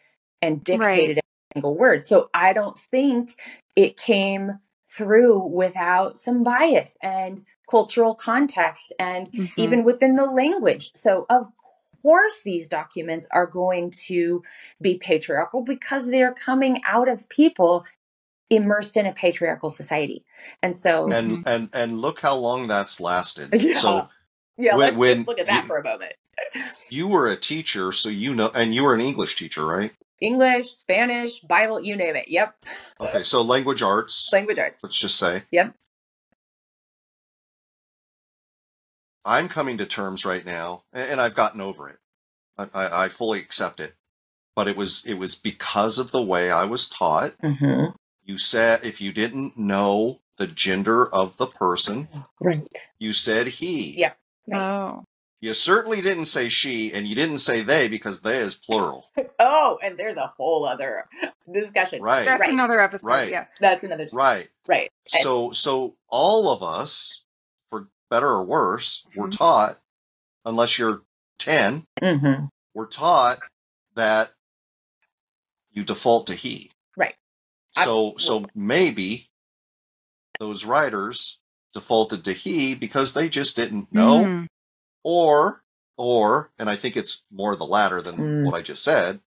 and dictated right. a single word. So I don't think it came through without some bias and cultural context and mm-hmm. even within the language. So, of course, these documents are going to be patriarchal because they're coming out of people immersed in a patriarchal society. And so And mm-hmm. and and look how long that's lasted. Yeah. So yeah, when, let's when look at that you, for a moment. you were a teacher, so you know and you were an English teacher, right? English, Spanish, Bible, you name it. Yep. Okay, so language arts. Language arts. Let's just say. Yep. I'm coming to terms right now, and I've gotten over it. I, I, I fully accept it, but it was it was because of the way I was taught. Mm-hmm. You said if you didn't know the gender of the person, right? You said he. Yeah. Right. Oh. You certainly didn't say she, and you didn't say they because they is plural. oh, and there's a whole other discussion. Right. That's right. another episode. Right. Yeah. That's another. Right. Right. So, so all of us, for better or worse, mm-hmm. were taught, unless you're 10, mm-hmm. we're taught that you default to he. Right. So, so maybe those writers defaulted to he because they just didn't know, mm. or, or, and I think it's more the latter than mm. what I just said.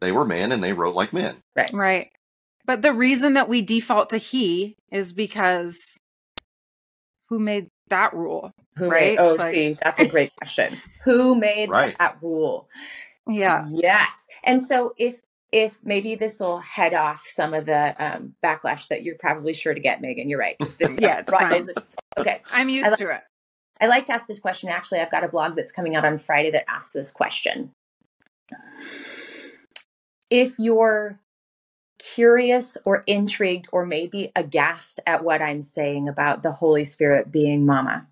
They were men and they wrote like men. Right. Right. But the reason that we default to he is because who made that rule? Who right? Made, oh, like, see, that's a great question. Who made right. that rule? Yeah. Yes. And so if if maybe this will head off some of the um, backlash that you're probably sure to get, Megan. You're right. This, yeah, right. okay. I'm used like, to it. I like to ask this question. Actually, I've got a blog that's coming out on Friday that asks this question. If you're curious or intrigued or maybe aghast at what I'm saying about the Holy Spirit being mama,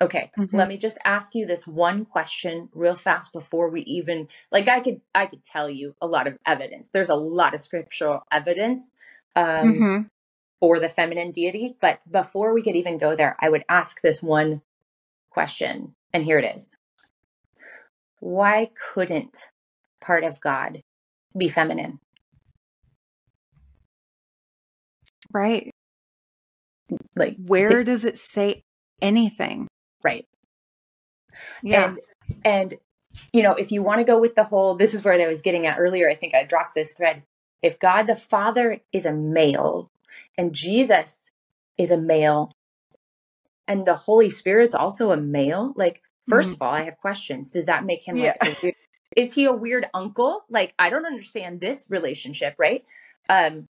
Okay, mm-hmm. let me just ask you this one question real fast before we even like I could I could tell you a lot of evidence. There's a lot of scriptural evidence um, mm-hmm. for the feminine deity, but before we could even go there, I would ask this one question, and here it is: Why couldn't part of God be feminine? Right. Like where does it say anything? Right. Yeah. And, and you know, if you want to go with the whole, this is where I was getting at earlier. I think I dropped this thread. If God the Father is a male and Jesus is a male and the Holy Spirit's also a male, like, 1st mm-hmm. of all, I have questions. Does that make him yeah. like, weird, is he a weird uncle? Like, I don't understand this relationship, right? Um,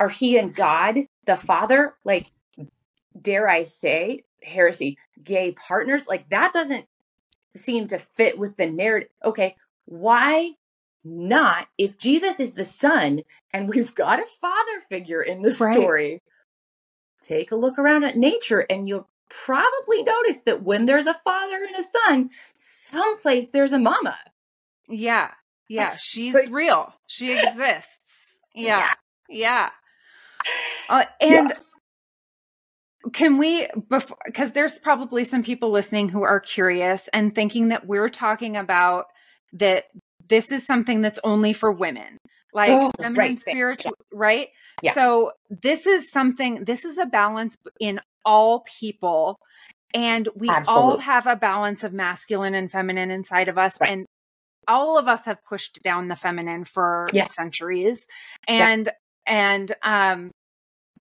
are he and God, the Father, like, dare I say, heresy, gay partners? Like, that doesn't seem to fit with the narrative. Okay, why not? If Jesus is the Son and we've got a father figure in the right. story, take a look around at nature and you'll probably notice that when there's a father and a son, someplace there's a mama. Yeah. Yeah. She's but, real. She exists. Yeah. Yeah. yeah. Uh, and yeah. can we, before, because there's probably some people listening who are curious and thinking that we're talking about that this is something that's only for women like oh, feminine right, spiritual yeah. right yeah. so this is something this is a balance in all people and we Absolutely. all have a balance of masculine and feminine inside of us right. and all of us have pushed down the feminine for yeah. centuries and and um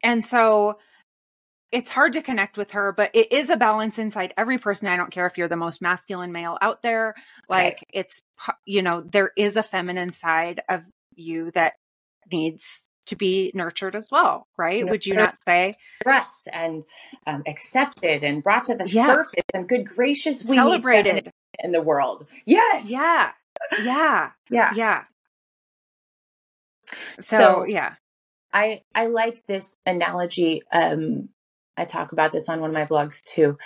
and so it's hard to connect with her, but it is a balance inside every person. I don't care if you're the most masculine male out there. Like right. it's, you know, there is a feminine side of you that needs to be nurtured as well, right? Would you not say? Trust and um, accepted and brought to the yeah. surface and good gracious, we celebrated in the world. Yes. Yeah. Yeah. yeah. Yeah. So, so, yeah. I I like this analogy um I talk about this on one of my blogs too.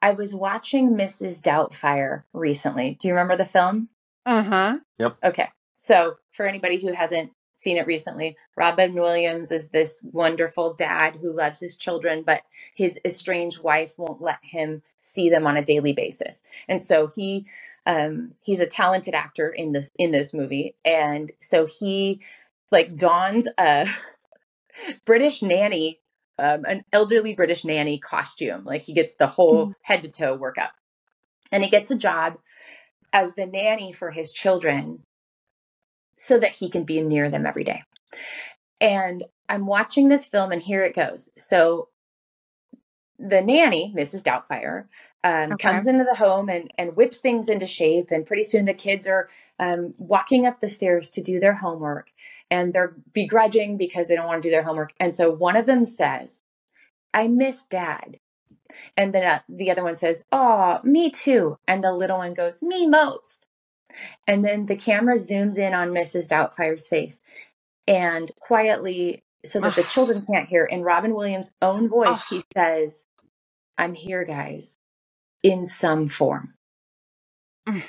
I was watching Mrs. Doubtfire recently. Do you remember the film? Uh huh. Yep. Okay. So, for anybody who hasn't seen it recently, Robin Williams is this wonderful dad who loves his children, but his estranged wife won't let him see them on a daily basis. And so he um, he's a talented actor in this in this movie, and so he like dons a British nanny um, an elderly British nanny costume. Like he gets the whole mm-hmm. head to toe workup. And he gets a job as the nanny for his children so that he can be near them every day. And I'm watching this film, and here it goes. So the nanny, Mrs. Doubtfire, um, okay. comes into the home and, and whips things into shape. And pretty soon the kids are um, walking up the stairs to do their homework and they're begrudging because they don't want to do their homework. And so one of them says, I miss dad. And then uh, the other one says, Oh, me too. And the little one goes, Me most. And then the camera zooms in on Mrs. Doubtfire's face and quietly, so that the children can't hear, in Robin Williams' own voice, he says, I'm here, guys, in some form. Mm.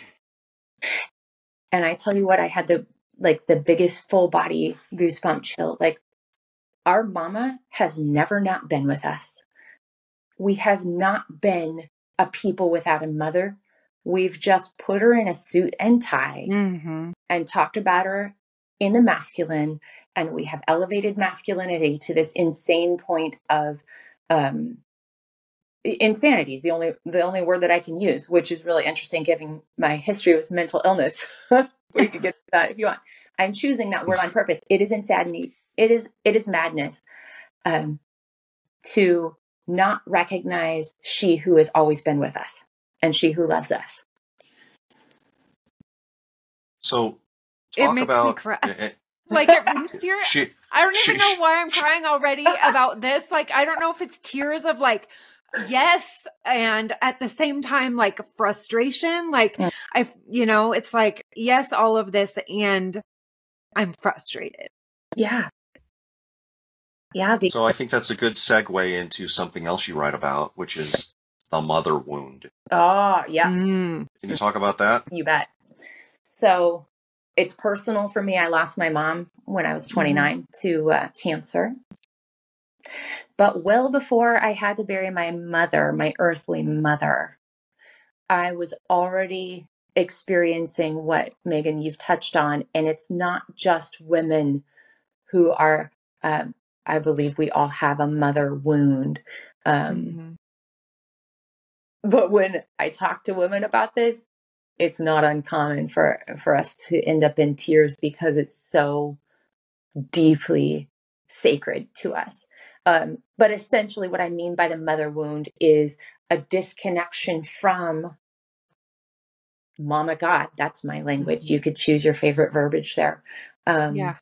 and I tell you what, I had the like the biggest full body goosebump chill. Like our mama has never not been with us. We have not been a people without a mother. We've just put her in a suit and tie mm-hmm. and talked about her in the masculine. And we have elevated masculinity to this insane point of um, insanity is the only the only word that I can use, which is really interesting given my history with mental illness. we could get that if you want. I'm choosing that word on purpose. It is insanity. It is it is madness um, to not recognize she who has always been with us and she who loves us. So it makes about, me cry. It, like it brings tears. I don't even she, know why I'm crying already about this. Like I don't know if it's tears of like yes and at the same time like frustration like mm. i you know it's like yes all of this and i'm frustrated yeah yeah because- so i think that's a good segue into something else you write about which is the mother wound oh yes mm. can you talk about that you bet so it's personal for me i lost my mom when i was mm-hmm. 29 mm. to uh, cancer but well before I had to bury my mother, my earthly mother, I was already experiencing what Megan you've touched on. And it's not just women who are, um, I believe we all have a mother wound. Um, mm-hmm. But when I talk to women about this, it's not uncommon for for us to end up in tears because it's so deeply sacred to us. Um, but essentially, what I mean by the mother wound is a disconnection from Mama God. That's my language. You could choose your favorite verbiage there. Um, yeah.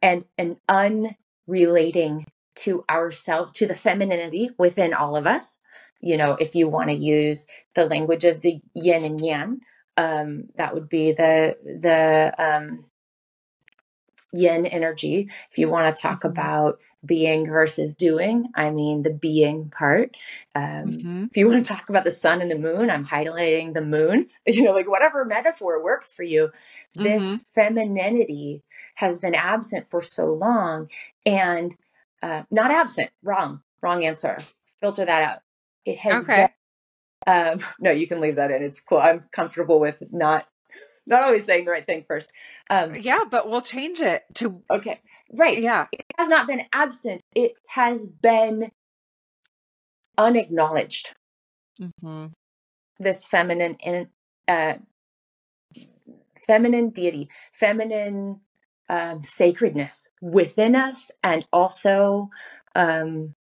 And an relating to ourselves, to the femininity within all of us. You know, if you want to use the language of the yin and yang, um, that would be the the um, yin energy. If you want to talk mm-hmm. about being versus doing, I mean the being part. Um, mm-hmm. If you want to talk about the sun and the moon, I'm highlighting the moon. You know, like whatever metaphor works for you. Mm-hmm. This femininity has been absent for so long, and uh, not absent. Wrong. Wrong answer. Filter that out. It has okay. been. Um, no, you can leave that in. It's cool. I'm comfortable with not not always saying the right thing first. Um, yeah, but we'll change it to okay, right? Yeah, it has not been absent. It has been unacknowledged. Mm-hmm. This feminine in uh, feminine deity, feminine um, sacredness within us, and also um,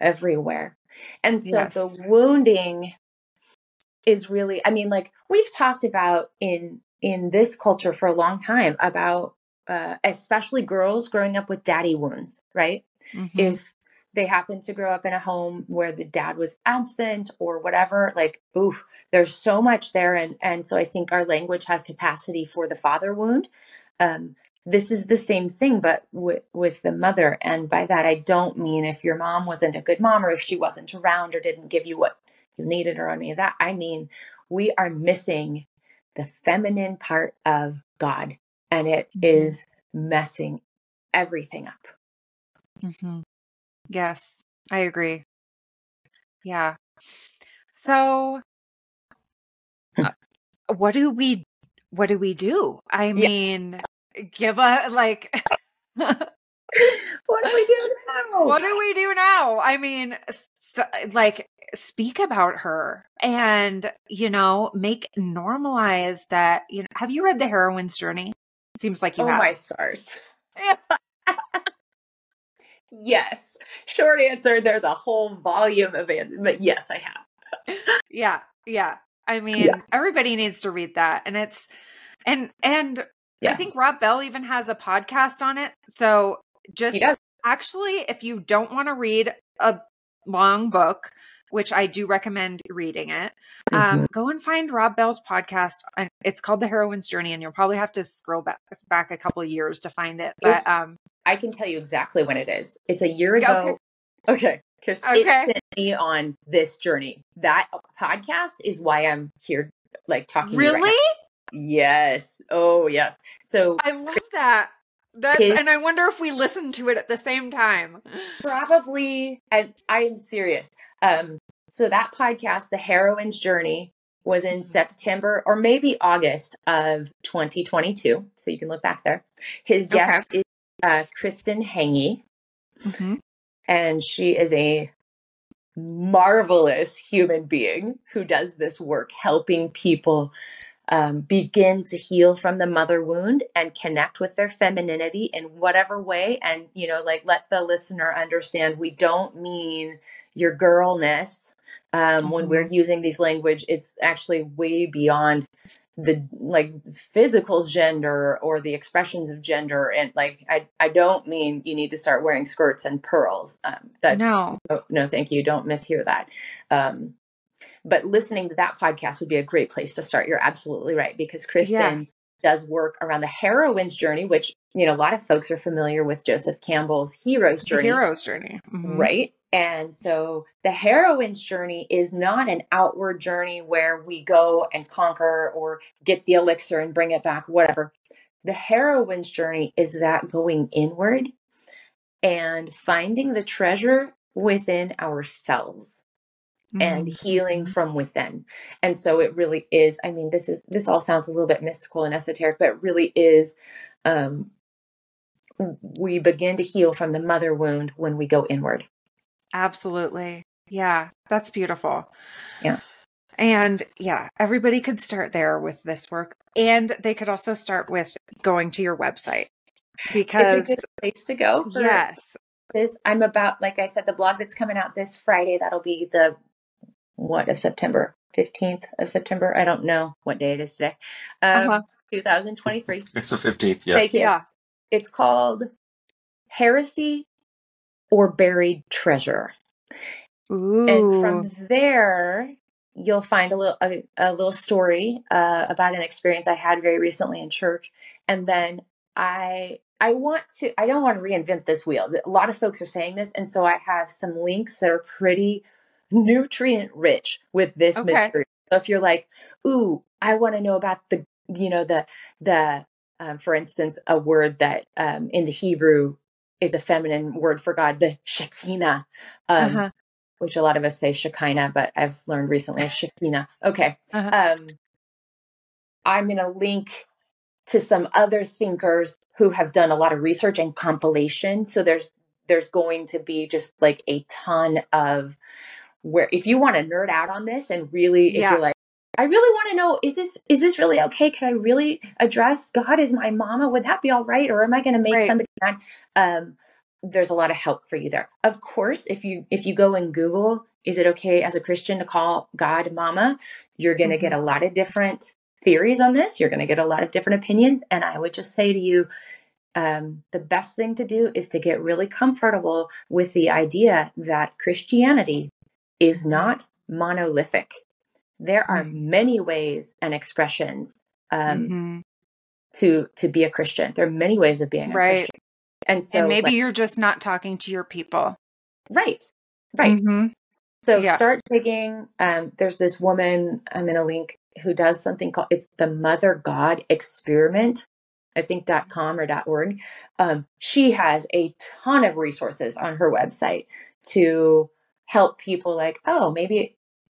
everywhere. And so yes. the wounding is really i mean like we've talked about in in this culture for a long time about uh, especially girls growing up with daddy wounds right? Mm-hmm. if they happen to grow up in a home where the dad was absent or whatever like ooh there's so much there. And and so i think our language has capacity for the father wound. Um, this is the same thing but with with the mother. And by that i don't mean if your mom wasn't a good mom or if she wasn't around or didn't give you what you needed or any of that. I mean, we are missing the feminine part of God, and it mm-hmm. is messing everything up. Mm-hmm. Yes, I agree. Yeah. So, uh, what do we? What do we do? I yeah. mean, give a like. what do we do now? What do we do now? I mean, so, like speak about her and you know make normalize that you know have you read the heroine's journey it seems like you oh have. my stars. Yes. Short answer they're the whole volume of it but yes i have. Yeah yeah. I mean yeah. everybody needs to read that and it's and and yes. i think rob bell even has a podcast on it so just actually if you don't want to read a long book which I do recommend reading it. Um, mm-hmm. go and find Rob Bell's podcast. It's called The Heroine's Journey, and you'll probably have to scroll back, back a couple of years to find it. But um, I can tell you exactly when it is. It's a year ago. Okay. Because okay. it sent me on this journey. That podcast is why I'm here, like talking. Really? Right yes. Oh, yes. So I love that. That's and I wonder if we listened to it at the same time. Probably. And I am serious. Um, so that podcast, The Heroine's Journey, was in mm-hmm. September or maybe August of 2022. So you can look back there. His guest okay. is uh, Kristen Hange, mm-hmm. and she is a marvelous human being who does this work helping people um, begin to heal from the mother wound and connect with their femininity in whatever way. And, you know, like let the listener understand we don't mean your girlness. Um, mm-hmm. When we're mm-hmm. using these language, it's actually way beyond the like physical gender or the expressions of gender and like i i don't mean you need to start wearing skirts and pearls um that no no, no thank you don't mishear that um but listening to that podcast would be a great place to start. You're absolutely right because Kristen yeah. does work around the heroine's journey, which you know a lot of folks are familiar with Joseph Campbell's hero's journey. The hero's journey, mm-hmm. right? And so the heroine's journey is not an outward journey where we go and conquer or get the elixir and bring it back, whatever. The heroine's journey is that going inward and finding the treasure within ourselves mm-hmm. and healing from within. And so it really is, I mean, this is this all sounds a little bit mystical and esoteric, but it really is um we begin to heal from the mother wound when we go inward. Absolutely. Yeah, that's beautiful. Yeah. And yeah, everybody could start there with this work. And they could also start with going to your website because it's a good place to go. yes. This I'm about, like I said, the blog that's coming out this Friday. That'll be the what of September 15th of September. I don't know what day it is today. Um, uh-huh. 2023. It's the 15th. Yeah. Thank you. Yeah. It's called heresy or buried treasure. Ooh. And from there, you'll find a little a, a little story uh, about an experience I had very recently in church, and then I I want to I don't want to reinvent this wheel. A lot of folks are saying this, and so I have some links that are pretty nutrient rich with this okay. material. So if you're like, ooh, I want to know about the you know the the um, for instance a word that um, in the Hebrew is a feminine word for God, the Shekinah. Um, uh-huh which a lot of us say Shekinah, but I've learned recently is Shekinah. Okay. Uh-huh. Um, I'm going to link to some other thinkers who have done a lot of research and compilation. So there's there's going to be just like a ton of where if you want to nerd out on this and really if yeah. you're like I really want to know is this is this really okay? Can I really address God as my mama? Would that be all right? Or am I going to make right. somebody mad? Um, there's a lot of help for you there. Of course, if you if you go and Google, is it okay as a Christian to call God mama? You're going to mm-hmm. get a lot of different theories on this. You're going to get a lot of different opinions, and I would just say to you, um, the best thing to do is to get really comfortable with the idea that Christianity is not monolithic. There are mm-hmm. many ways and expressions um, mm-hmm. to to be a Christian. There are many ways of being a right. Christian. And so and maybe like, you're just not talking to your people. Right. Right. Mm-hmm. So yeah. start digging. Um, there's this woman, I'm going to link, who does something called, it's the Mother God Experiment, I think dot .com or dot .org. Um, she has a ton of resources on her website to help people like, oh, maybe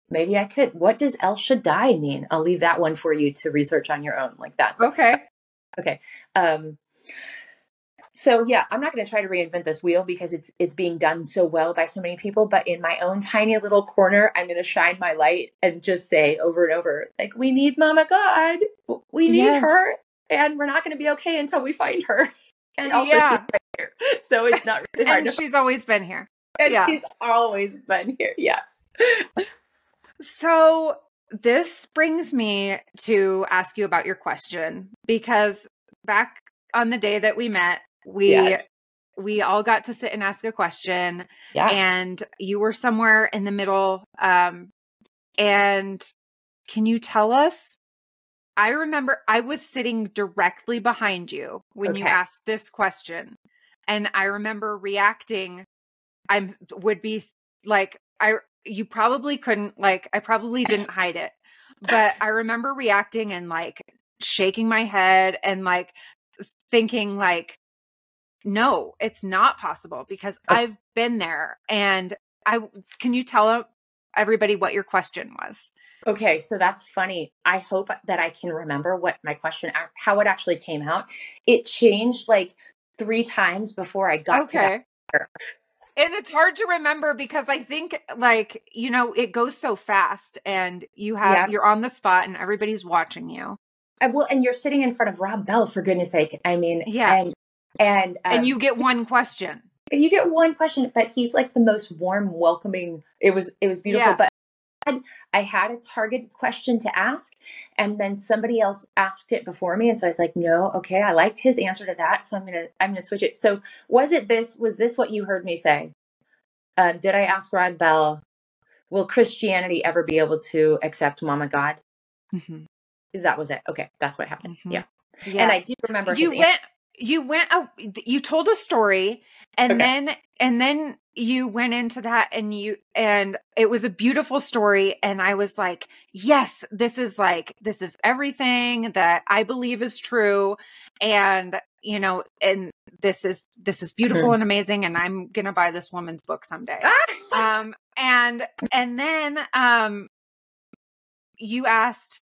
maybe I could. What does El Shaddai mean? I'll leave that one for you to research on your own. Like that's okay. Okay. Um, so yeah, I'm not going to try to reinvent this wheel because it's it's being done so well by so many people, but in my own tiny little corner, I'm going to shine my light and just say over and over like we need Mama God. We need yes. her and we're not going to be okay until we find her. And also yeah. Right so it's not really hard. and she's always been here. And yeah. she's always been here. Yes. so this brings me to ask you about your question because back on the day that we met, we yes. we all got to sit and ask a question yeah. and you were somewhere in the middle um and can you tell us I remember I was sitting directly behind you when okay. you asked this question and I remember reacting I would be like I you probably couldn't like I probably didn't hide it but I remember reacting and like shaking my head and like thinking like no, it's not possible because. I've been there. And I can you tell everybody what your question was? Okay, so that's funny. I hope that I can remember what my question how it actually came out. It changed like 3 times before I got okay. to and it's hard to remember because I think like, you know, it goes so fast and you have yeah. you're on the spot and everybody's watching you. I, well, and you're sitting in front of Rob Bell for goodness sake. I mean, yeah. And and um, and you get one question. You get one question, but he's like the most warm, welcoming. It was it was beautiful, yeah. but. I had a target question to ask, and then somebody else asked it before me, and so I was like, "No, okay, I liked his answer to that, so I'm gonna I'm gonna switch it." So, was it this? Was this what you heard me say? Uh, did I ask Rob Bell, "Will Christianity ever be able to accept Mama God?" Mm-hmm. That was it. Okay, that's what happened. Mm-hmm. Yeah. yeah. and I do remember you went. Answer you went out you told a story and okay. then and then you went into that and you and it was a beautiful story and i was like yes this is like this is everything that i believe is true and you know and this is this is beautiful mm-hmm. and amazing and i'm gonna buy this woman's book someday um and and then um you asked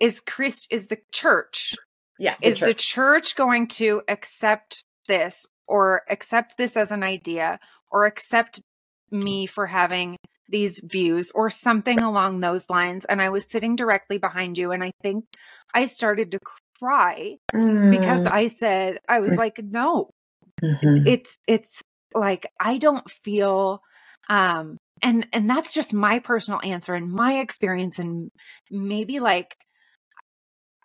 is chris is the church yeah. The is church. the church going to accept this or accept this as an idea or accept me for having these views or something along those lines? And I was sitting directly behind you and I think I started to cry mm. because I said, I was like, no, mm-hmm. it's, it's like, I don't feel, um, and and that's just my personal answer and my experience and maybe like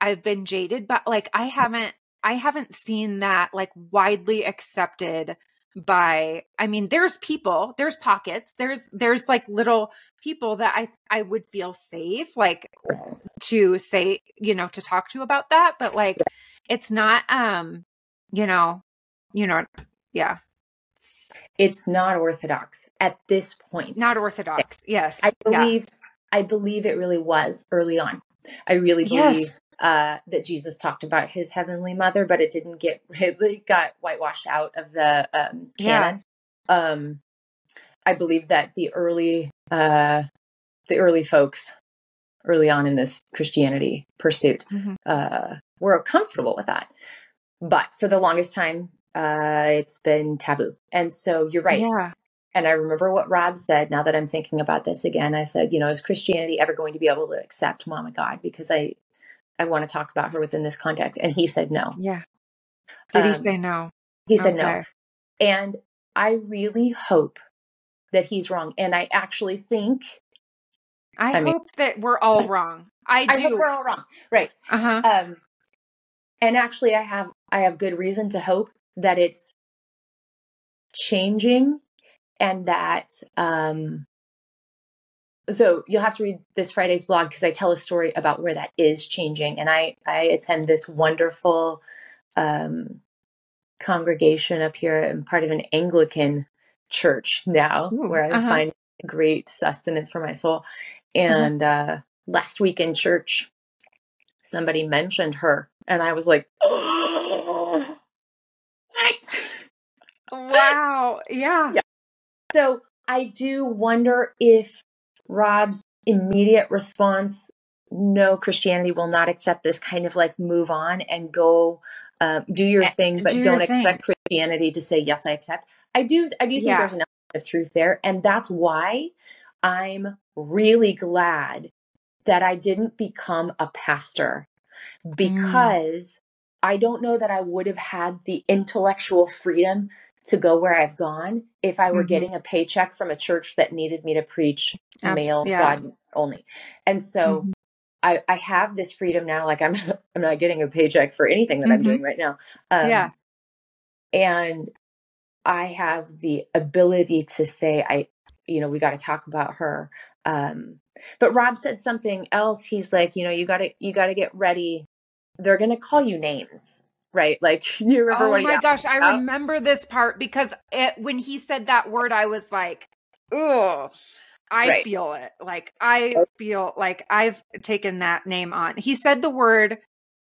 I've been jaded, but like I haven't I haven't seen that like widely accepted by I mean there's people, there's pockets, there's there's like little people that I I would feel safe like to say, you know, to talk to about that, but like it's not um you know, you know, yeah. It's not orthodox at this point. Not orthodox. Yes. I believe yeah. I believe it really was early on. I really believe yes. Uh, that Jesus talked about his heavenly mother, but it didn't get really got whitewashed out of the um, canon. Yeah. Um, I believe that the early uh, the early folks early on in this Christianity pursuit mm-hmm. uh, were comfortable with that, but for the longest time, uh, it's been taboo. And so you're right. Yeah. And I remember what Rob said. Now that I'm thinking about this again, I said, you know, is Christianity ever going to be able to accept Mama God? Because I, I want to talk about her within this context. And he said no. Yeah. Did um, he say no? He said okay. no. And I really hope that he's wrong. And I actually think. I, I hope mean, that we're all wrong. I do. I hope we're all wrong. Right. Uh huh. Um, and actually, I have I have good reason to hope that it's changing and that um so you'll have to read this Friday's blog because I tell a story about where that is changing. And I I attend this wonderful um, congregation up here. I'm part of an Anglican church now, Ooh, where I uh-huh. find great sustenance for my soul. Uh-huh. And uh-huh. uh, last week in church, somebody mentioned her, and I was like, oh, "What? Wow! Yeah. yeah. So I do wonder if Rob's immediate response, no, Christianity will not accept this, kind of like move on and go uh, do your thing, but do not expect Christianity to say, yes, I accept. I do, I do think yeah. there's an element of truth there. And that's why I'm really glad that I didn't become a pastor mm. because mm. I don't know that I would have had the intellectual freedom to go where I've gone if I were mm-hmm. getting a paycheck from a church that needed me to preach Abs- male yeah. God only. And so mm-hmm. I, I have this freedom now. Like I'm, I'm not getting a paycheck for anything that mm-hmm. I'm doing right now. Um, yeah. And I have the ability to say, I, you know, we got to talk about her. Um, but Rob said something else. He's like, you know, you got to, you got to get ready. They're going to call you names right? Like you remember? Oh my gosh, I remember this part because it, when he said that word, I was like, "Oh, I right. feel it. Like I feel like I've taken that name on." He said the word.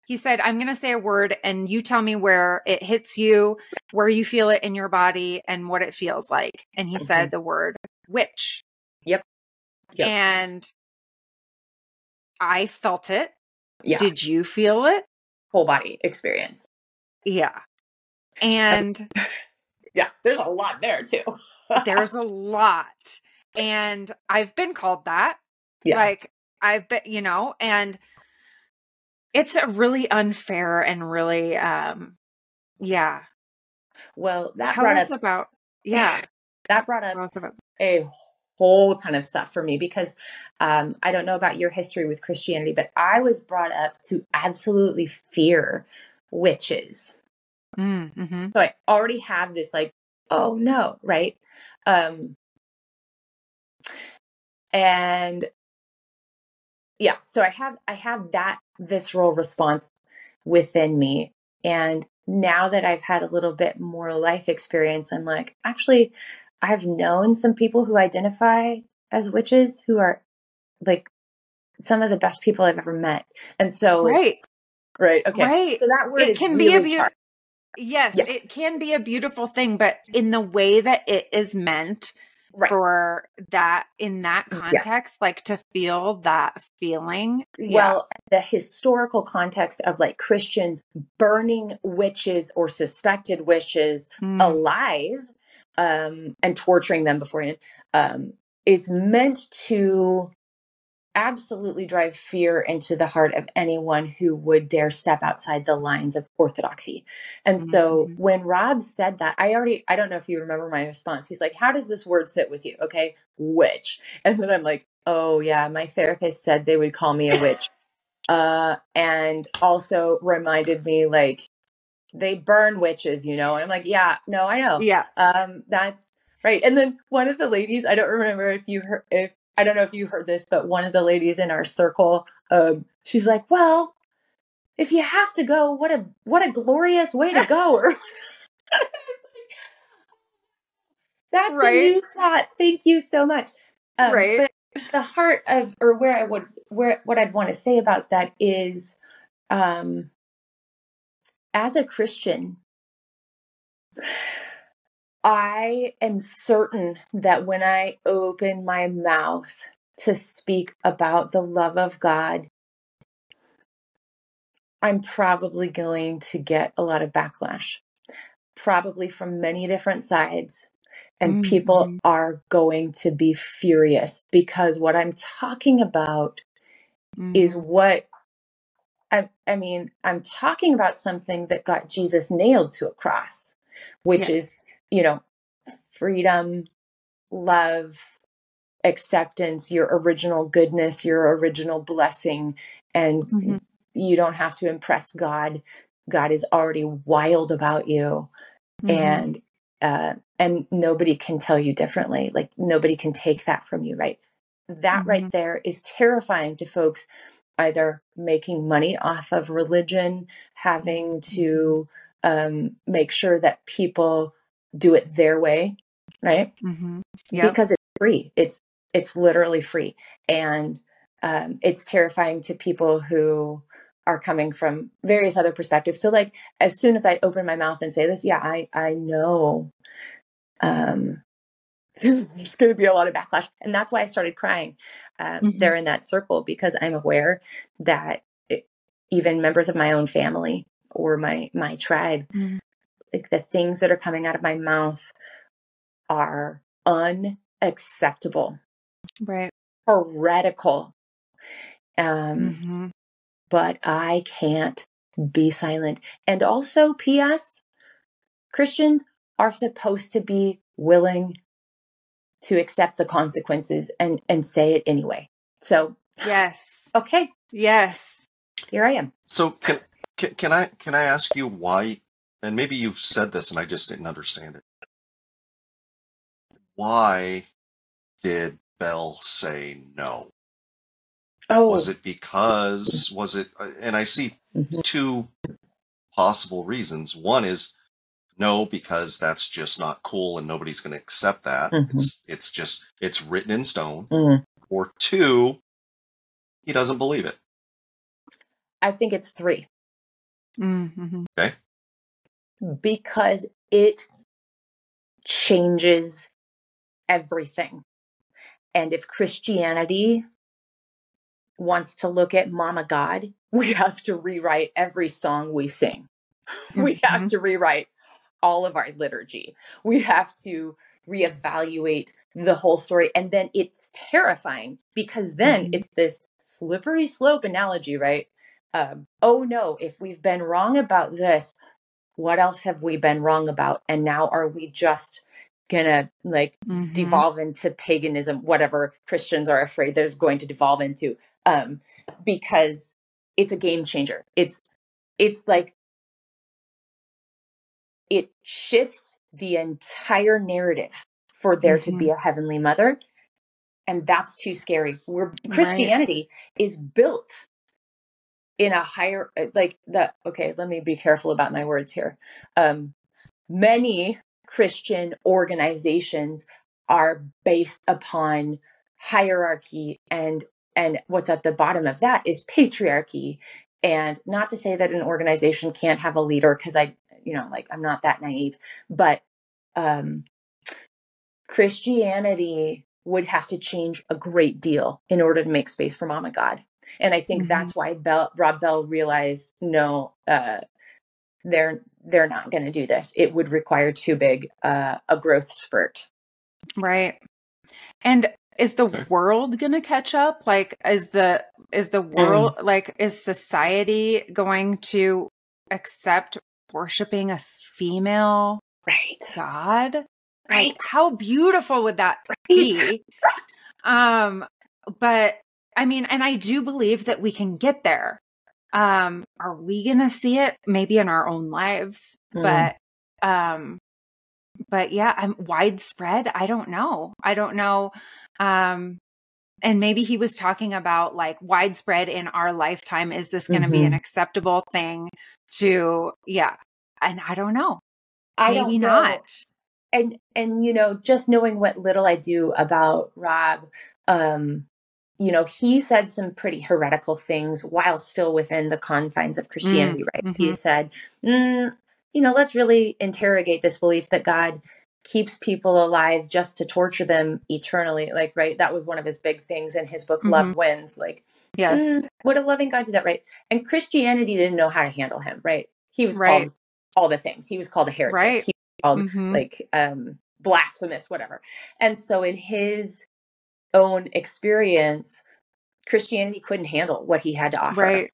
He said, "I'm going to say a word, and you tell me where it hits you, where you feel it in your body, and what it feels like." And he mm-hmm. said the word witch. Yep. yep. And I felt it. Yeah. Did you feel it? Whole body experience. Yeah. And yeah, there's a lot there too. there's a lot. And I've been called that. Yeah. Like I've been, you know, and it's a really unfair and really um yeah. Well, that Tell brought us up, about yeah. That brought up a whole ton of stuff for me because um, I don't know about your history with Christianity, but I was brought up to absolutely fear witches. Mm, hmm So I already have this like, oh no, right? Um, and yeah, so I have I have that visceral response within me. And now that I've had a little bit more life experience, I'm like, actually, I've known some people who identify as witches who are like some of the best people I've ever met. And so right. Right. Okay. Right. So that word it can really be a beautiful. Yes, yes, it can be a beautiful thing, but in the way that it is meant right. for that in that context, yes. like to feel that feeling. Well, yeah. the historical context of like Christians burning witches or suspected witches mm. alive um, and torturing them beforehand um, is meant to absolutely drive fear into the heart of anyone who would dare step outside the lines of orthodoxy. And mm-hmm. so when Rob said that, I already, I don't know if you remember my response. He's like, How does this word sit with you? Okay, witch. And then I'm like, Oh, yeah, my therapist said they would call me a witch. uh, and also reminded me, like, they burn witches, you know. And I'm like, yeah, no, I know. Yeah. Um, that's right. And then one of the ladies, I don't remember if you heard, if I don't know if you heard this, but one of the ladies in our circle, um, she's like, well, if you have to go, what a what a glorious way to go. That's right. a new thought. Thank you so much. Um, right. But the heart of, or where I would, where what I'd want to say about that is, um, as a Christian, I am certain that when I open my mouth to speak about the love of God, I'm probably going to get a lot of backlash, probably from many different sides. And mm-hmm. people are going to be furious because what I'm talking about mm-hmm. is what I, I mean, I'm talking about something that got Jesus nailed to a cross, which is, you know, freedom, love, acceptance, your original goodness, your original blessing. And mm-hmm. you don't have to impress God. God is already wild about you. Mm-hmm. And uh, and nobody can tell you differently. Like nobody can take that from you, right? That mm-hmm. right there is terrifying to folks either making money off of religion, having to um, make sure that people do it their way, right? Mm-hmm. Yep. Because it's free. It's it's literally free, and um, it's terrifying to people who are coming from various other perspectives. So like as soon as I open my mouth and say this, yeah, I I know um there's going to be a lot of backlash. And that's why I started crying um, mm-hmm. there in that circle because I'm aware that it, even members of my own family or my my tribe, mm-hmm. Like the things that are coming out of my mouth are unacceptable, right? Heretical. Um, mm-hmm but I can't be silent. And also, P.S., Christians are supposed to be willing to accept the consequences and, and say it anyway. So, yes. Okay. Yes. Here I am. So, can, can, can I can I ask you why and maybe you've said this and I just didn't understand it. Why did Bell say no? Oh. Was it because, was it, uh, and I see mm-hmm. two possible reasons. One is no, because that's just not cool and nobody's going to accept that. Mm-hmm. It's, it's just, it's written in stone. Mm-hmm. Or two, he doesn't believe it. I think it's 3 mm-hmm. Okay. Because it changes everything. And if Christianity wants to look at Mama God, we have to rewrite every song we sing. Mm-hmm. We have mm-hmm. to rewrite all of our liturgy. We have to reevaluate the whole story. And then it's terrifying because then mm-hmm. it's this slippery slope analogy, right? Um, oh no, if we've been wrong about this, what else have we been wrong about? And now are we just gonna like mm-hmm. devolve into paganism whatever christians are afraid they're going to devolve into um because it's a game changer it's it's like it shifts the entire narrative for there mm-hmm. to be mm-hmm. a heavenly mother and that's too scary where christianity right. is built in a higher uh, like the okay let me be careful about my words here. Um many Christian organizations are based upon hierarchy and and what's at the bottom of that is patriarchy. And not to say that an organization can't have a leader because i you know like i'm not that naive but um christianity would have to change a great deal in order to make space for mama god and i think mm-hmm. that's why bell, rob bell realized no uh they're they're not going to do this. It would require too big uh, a growth spurt. Right. And is the world going to catch up? Like is the is the world mm. like is society going to accept worshiping a female right god? Right. Like, how beautiful would that right. be? um but I mean and I do believe that we can get there. um, are we going to see it maybe in our own lives? Mm. But, um, but yeah, I'm widespread. I don't know. I don't know. Um, and maybe he was talking about like widespread in our lifetime. Is this going to mm-hmm. be an mm-hmm. acceptable thing to, yeah. And I don't know. I maybe not. And, and, you know, just knowing what little I do about Rob, um, you know, he said some pretty heretical things while still within the confines of Christianity, mm, right? Mm-hmm. He said, mm, you know, let's really interrogate this belief that God keeps people alive just to torture them eternally. Like, right? That was one of his big things in his book, mm-hmm. Love Wins. Like, yes. Mm, would a loving God do that, right? And Christianity didn't know how to handle him, right? He was right. called all the things. He was called a heretic. Right. He was called mm-hmm. like um blasphemous, whatever. And so in his own experience, Christianity couldn't handle what he had to offer. Right.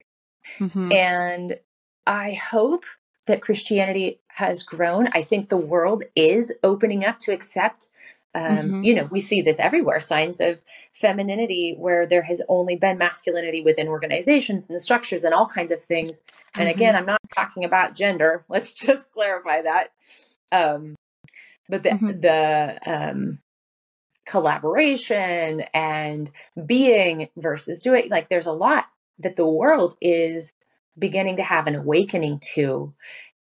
Mm-hmm. And I hope that Christianity has grown. I think the world is opening up to accept. Um, mm-hmm. You know, we see this everywhere signs of femininity where there has only been masculinity within organizations and structures and all kinds of things. And mm-hmm. again, I'm not talking about gender. Let's just clarify that. Um, but the, mm-hmm. the um, collaboration and being versus doing. Like there's a lot that the world is beginning to have an awakening to.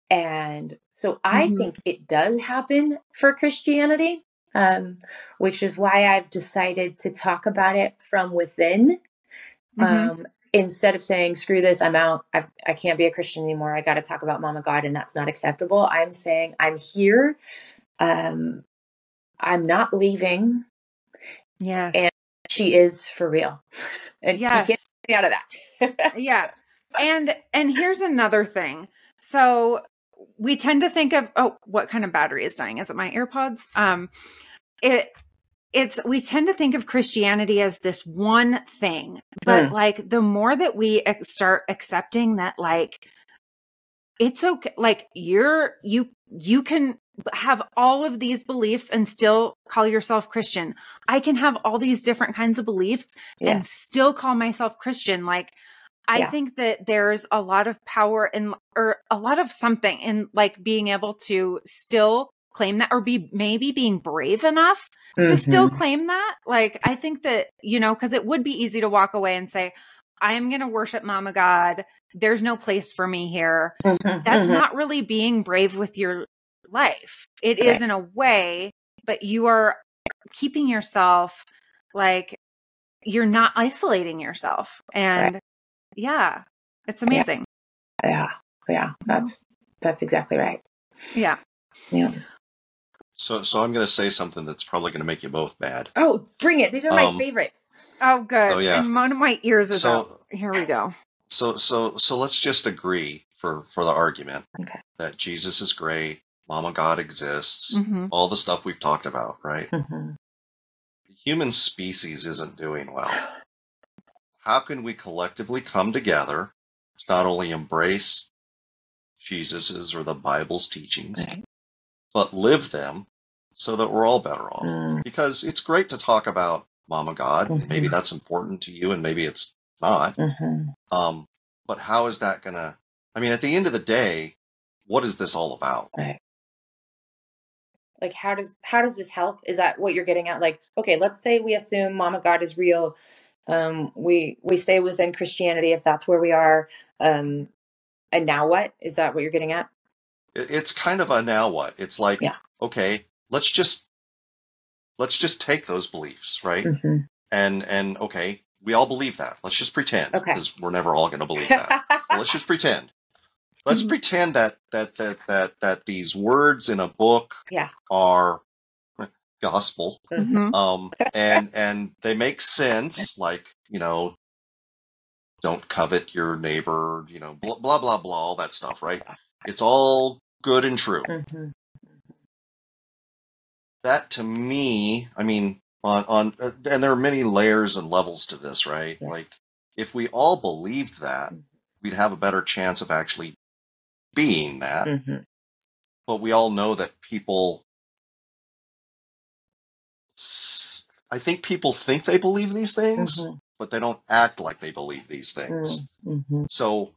And so I mm-hmm. think it does happen for Christianity, um, which is why I've decided to talk about it from within. Mm-hmm. Um, instead of saying, screw this, I'm out, I've, I can not be a Christian anymore, I got to talk about Mama God, and that's not acceptable. I'm saying, I'm here. Um, I'm not leaving. Yeah. And she is for real. And yes. you can't get out of that. yeah. And and here's another thing. So we tend to think of oh, what kind of battery is dying? Is it my AirPods? Um it it's we tend to think of Christianity as this one thing. But mm. like the more that we start accepting that like it's okay like you're you you can have all of these beliefs and still call yourself Christian. I can have all these different kinds of beliefs yeah. and still call myself Christian. Like, I yeah. think that there's a lot of power in, or a lot of something in like being able to still claim that or be maybe being brave enough mm-hmm. to still mm-hmm. claim that. Like, I think that, you know, because it would be easy to walk away and say, I'm going to worship Mama God. There's no place for me here. Mm-hmm, That's mm-hmm. not really being brave with your life. It is in a way, but you are keeping yourself like you're not isolating yourself. And right. yeah, it's amazing. Yeah. yeah. Yeah. That's that's exactly right. Yeah. Yeah. So, so I'm going to say something that's probably going to make you both mad. Oh, bring it! These are um, my favorites. Oh, good. Oh, yeah. And one of my ears is so, up. Here we go. So, so, so let's just agree for for the argument okay. that Jesus is great, Mama God exists, mm-hmm. all the stuff we've talked about, right? Mm-hmm. The human species isn't doing well. How can we collectively come together to not only embrace Jesus's or the Bible's teachings, right. but live them so that we're all better off? Mm. Because it's great to talk about Mama God, mm-hmm. maybe that's important to you, and maybe it's not. Mm-hmm. Um, but how is that going to? I mean, at the end of the day, what is this all about? Right like how does how does this help is that what you're getting at like okay let's say we assume mama god is real um we we stay within christianity if that's where we are um and now what is that what you're getting at it's kind of a now what it's like yeah. okay let's just let's just take those beliefs right mm-hmm. and and okay we all believe that let's just pretend because okay. we're never all going to believe that let's just pretend let's mm-hmm. pretend that that that that that these words in a book yeah. are gospel mm-hmm. um and and they make sense like you know don't covet your neighbor you know blah blah blah blah all that stuff right it's all good and true mm-hmm. That to me i mean on on uh, and there are many layers and levels to this right yeah. like if we all believed that mm-hmm. we'd have a better chance of actually being that. Mm-hmm. But we all know that people. I think people think they believe these things, mm-hmm. but they don't act like they believe these things. Mm-hmm. So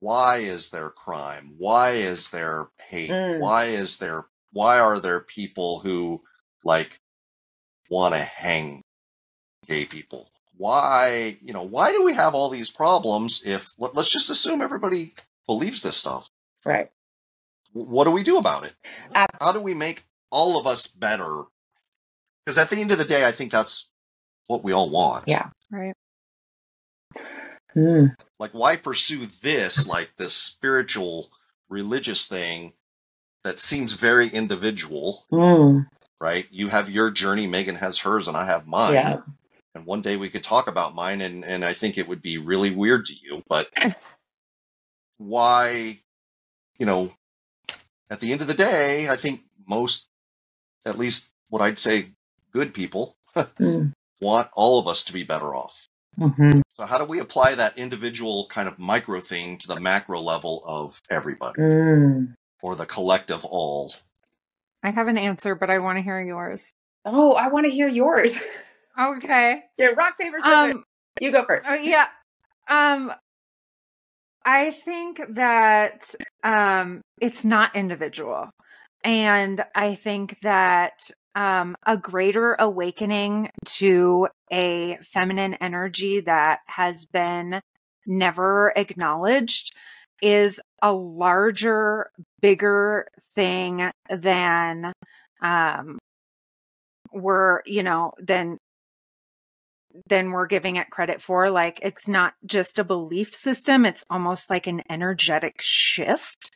why is there crime? Why is there hate? Mm. Why is there why are there people who like want to hang gay people? Why, you know, why do we have all these problems if let, us just assume everybody believes this stuff? Right. What do we do about it? Absolutely. How do we make all of us better? Because at the end of the day, I think that's what we all want. Yeah. Right. Mm. Like, why pursue this, like this spiritual, religious thing that seems very individual? Mm. Right? You have your journey, Megan has hers, and I have mine. Yeah. And one day we could talk about mine, and, and I think it would be really weird to you. But why, you know, at the end of the day, I think most, at least what I'd say, good people mm. want all of us to be better off. Mm-hmm. So, how do we apply that individual kind of micro thing to the macro level of everybody mm. Or the collective all? I have an answer, but I want to hear yours. Oh, I want to hear yours. Okay. yeah, rock paper scissors. Um, you go first. Oh yeah. Um, I think that um, it's not individual, and I think that um, a greater awakening to a feminine energy that has been never acknowledged is a larger, bigger thing than um, we're, you know, than than we're giving it credit for. Like it's not just a belief system, it's almost like an energetic shift.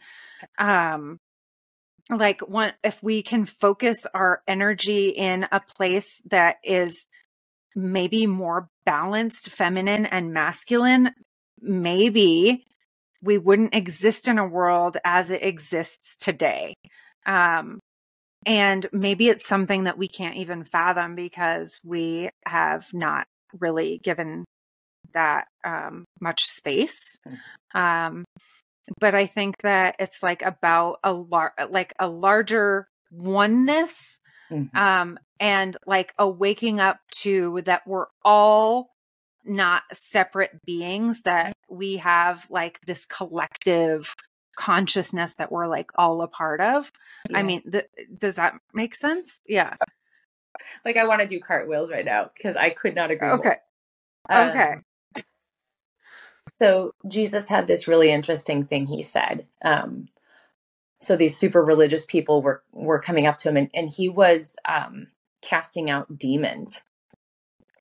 Um like one if we can focus our energy in a place that is maybe more balanced feminine and masculine maybe we wouldn't exist in a world as it exists today um and maybe it's something that we can't even fathom because we have not really given that um much space mm. um but I think that it's like about a lar- like a larger oneness mm-hmm. um and like a waking up to that we're all not separate beings that we have like this collective consciousness that we're like all a part of yeah. i mean th- does that make sense yeah like i want to do cartwheels right now because i could not agree okay more. okay um, so Jesus had this really interesting thing he said. Um, so these super religious people were were coming up to him, and, and he was um, casting out demons,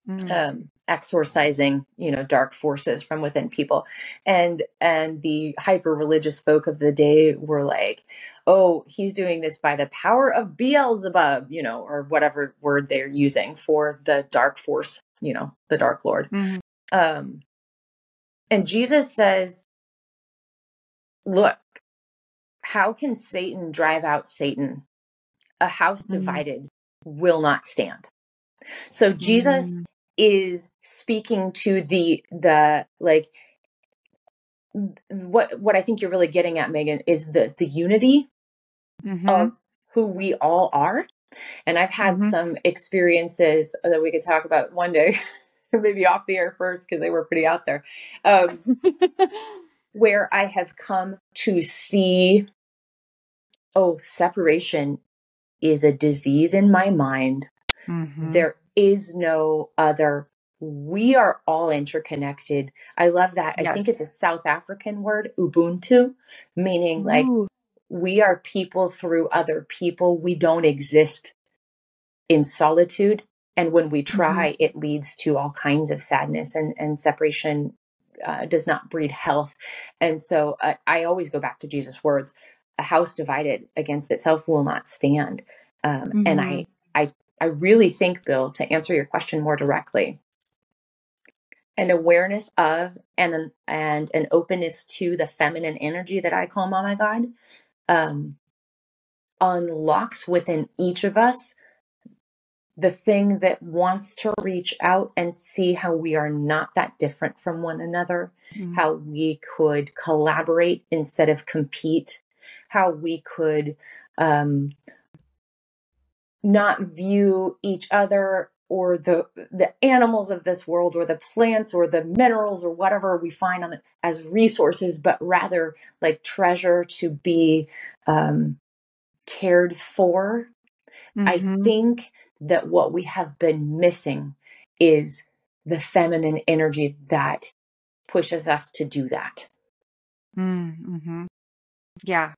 mm. Exorcising you know dark forces from within people, and and the hyper religious folk of the day were like, "Oh, he's doing this by the power of Beelzebub," you know, or whatever word they're using for the dark force, you know, the dark lord. Mm. Um, and Jesus says, Look, how can Satan drive out Satan? A house mm. divided will not stand. So Jesus mm. Is speaking to the the like what what I think you're really getting at, Megan, is the the unity mm-hmm. of who we all are. And I've had mm-hmm. some experiences that we could talk about one day maybe off the air first because they were pretty out there. Um, where I have come to see, oh, separation is a disease in my mind. Mm-hmm. There is no other. We are all interconnected. I love that. Yes. I think it's a South African word, Ubuntu, meaning Ooh. like we are people through other people. We don't exist in solitude and when we mm-hmm. try, mm-hmm. it leads to all kinds of sadness and, and separation uh, does not breed health. And so uh, I always go back to Jesus' words a house divided against itself will not stand. Um, mm-hmm. And I, mm-hmm. I, I really think, Bill, to answer your question more directly, an awareness of and an, and an openness to the feminine energy that I call Mama God um, unlocks within each of us the thing that wants to reach out and see how we are not that different from one another, mm-hmm. how we could collaborate instead of compete, how we could um, not view each other or the the animals of this world or the plants or the minerals or whatever we find on the, as resources but rather like treasure to be um, cared for mm-hmm. i think that what we have been missing is the feminine energy that pushes us to do that mm-hmm. yeah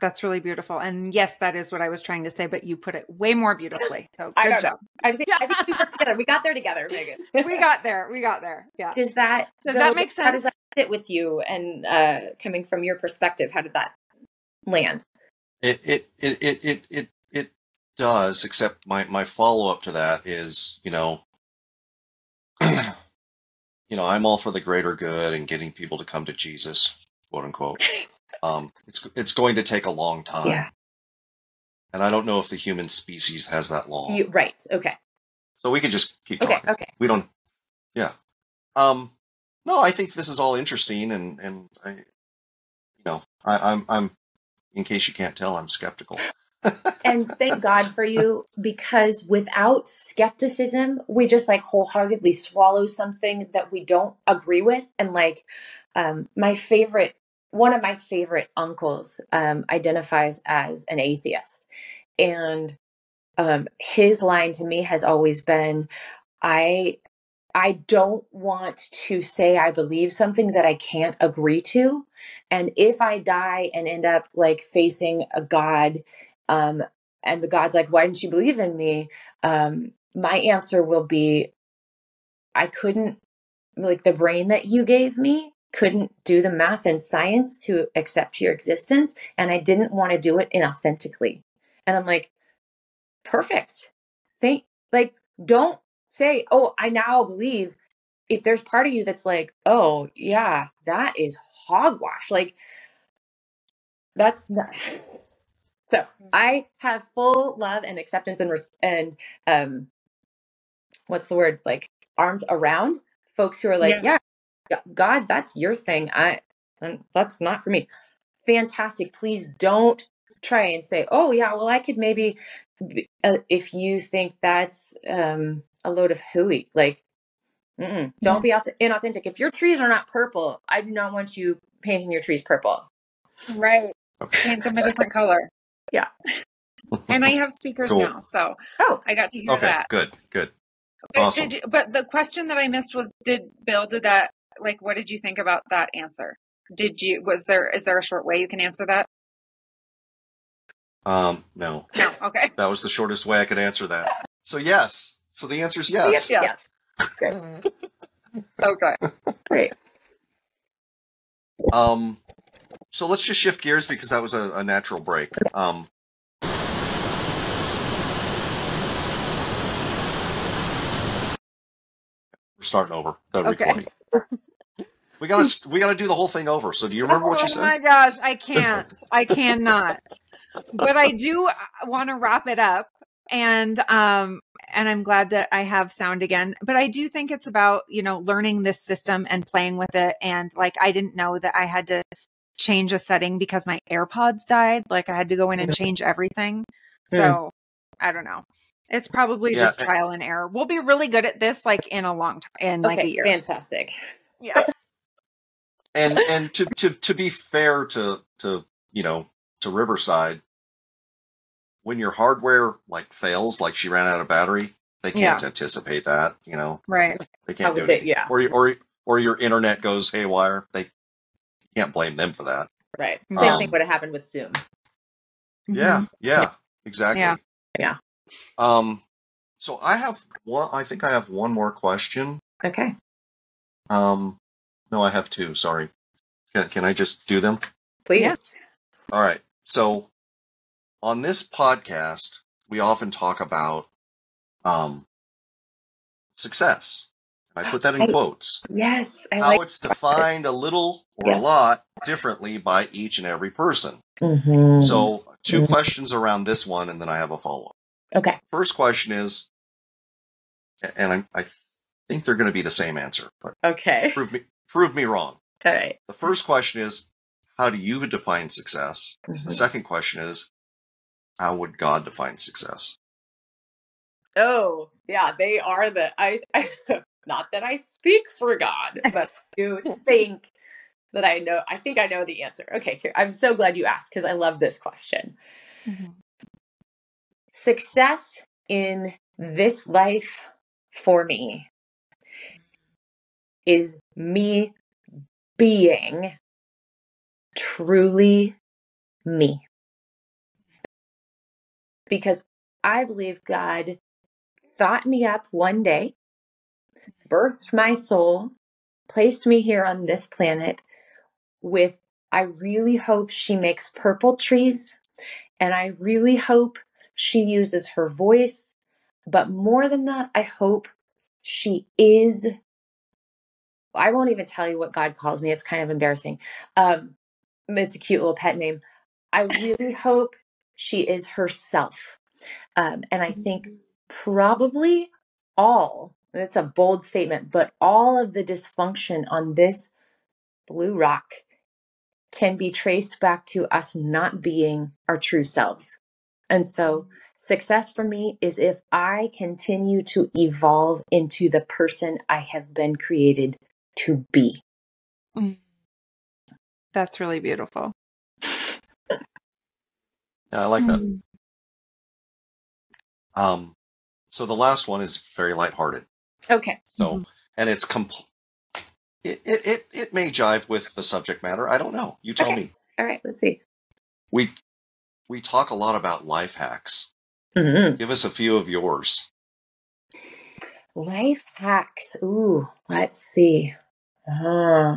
that's really beautiful. And yes, that is what I was trying to say, but you put it way more beautifully. So good job. I think, I think we worked together. We got there together, Megan. we got there. We got there. Yeah. Does that does that make sense? How does that sit with you? And uh, coming from your perspective, how did that land? It it it it it it, it does. Except my my follow up to that is, you know, you know, I'm all for the greater good and getting people to come to Jesus, quote unquote. Um, it's it's going to take a long time. Yeah. And I don't know if the human species has that long. You, right. Okay. So we could just keep okay, talking. Okay. We don't. Yeah. Um. No, I think this is all interesting, and and I, you know, I, I'm I'm. In case you can't tell, I'm skeptical. and thank God for you because without skepticism, we just like wholeheartedly swallow something that we don't agree with. And like, um, my favorite one of my favorite uncles um, identifies as an atheist. And um, his line to me has always been I I don't want to say I believe something that I can't agree to. And if I die and end up like facing a God, um, and the God's like, why didn't you believe in me? Um, my answer will be, I couldn't, like, the brain that you gave me couldn't do the math and science to accept your existence and I didn't want to do it inauthentically. And I'm like, perfect. Think like don't say, "Oh, I now believe." If there's part of you that's like, "Oh, yeah, that is hogwash." Like that's not So, I have full love and acceptance and and um what's the word? Like arms around folks who are like, yeah, yeah God, that's your thing. I that's not for me. Fantastic. Please don't try and say, "Oh yeah, well I could maybe." Uh, if you think that's um, a load of hooey, like, don't yeah. be inauthentic. If your trees are not purple, I do not want you painting your trees purple. Right. Paint them a different color. Yeah. and I have speakers cool. now, so oh, I got to hear okay, that. Good, good. But, awesome. did, but the question that I missed was, did Bill did that like what did you think about that answer? Did you was there is there a short way you can answer that? Um, no. No, okay. that was the shortest way I could answer that. So yes. So the answer is yes. Yeah. yeah. okay. Great. Um so let's just shift gears because that was a, a natural break. Um We're starting over the okay. recording. We gotta we gotta do the whole thing over. So do you remember what you said? Oh my gosh, I can't. I cannot. But I do uh, want to wrap it up, and um, and I'm glad that I have sound again. But I do think it's about you know learning this system and playing with it. And like I didn't know that I had to change a setting because my AirPods died. Like I had to go in and change everything. So I don't know. It's probably yeah. just trial and error. We'll be really good at this like in a long time, in okay, like a year. Fantastic. Yeah and and to, to to be fair to to you know to Riverside, when your hardware like fails, like she ran out of battery, they can't yeah. anticipate that. You know, right? They can't do it. Yeah. Or or or your internet goes haywire. They can't blame them for that. Right. Same um, thing would have happened with Zoom. Yeah. Mm-hmm. Yeah. Exactly. Yeah. Yeah. Um. So I have one. I think I have one more question. Okay. Um. No, I have two. Sorry. Can, can I just do them? Please. Yeah. All right. So on this podcast, we often talk about um, success. I put that in I, quotes. Yes. I how like it's defined a little or yeah. a lot differently by each and every person. Mm-hmm. So, 2 mm-hmm. questions around this one, and then I have a follow up. Okay. First question is, and I, I think they're going to be the same answer, but okay. Prove me prove me wrong. All right. The first question is, how do you define success? Mm-hmm. The second question is, how would God define success? Oh, yeah, they are the I, I not that I speak for God, but I do think that I know I think I know the answer. Okay, here. I'm so glad you asked because I love this question. Mm-hmm. Success in this life for me is me being truly me. Because I believe God thought me up one day, birthed my soul, placed me here on this planet with, I really hope she makes purple trees. And I really hope she uses her voice. But more than that, I hope she is. I won't even tell you what God calls me. It's kind of embarrassing. Um, it's a cute little pet name. I really hope she is herself. Um, and I think probably all, it's a bold statement, but all of the dysfunction on this blue rock can be traced back to us not being our true selves. And so success for me is if I continue to evolve into the person I have been created to be. Mm. That's really beautiful. yeah, I like that. Mm. Um, so the last one is very lighthearted. Okay. So, mm-hmm. and it's complete. It, it, it, it may jive with the subject matter. I don't know. You tell okay. me. All right, let's see. We we talk a lot about life hacks. Mm-hmm. Give us a few of yours. Life hacks. Ooh, let's see. Uh,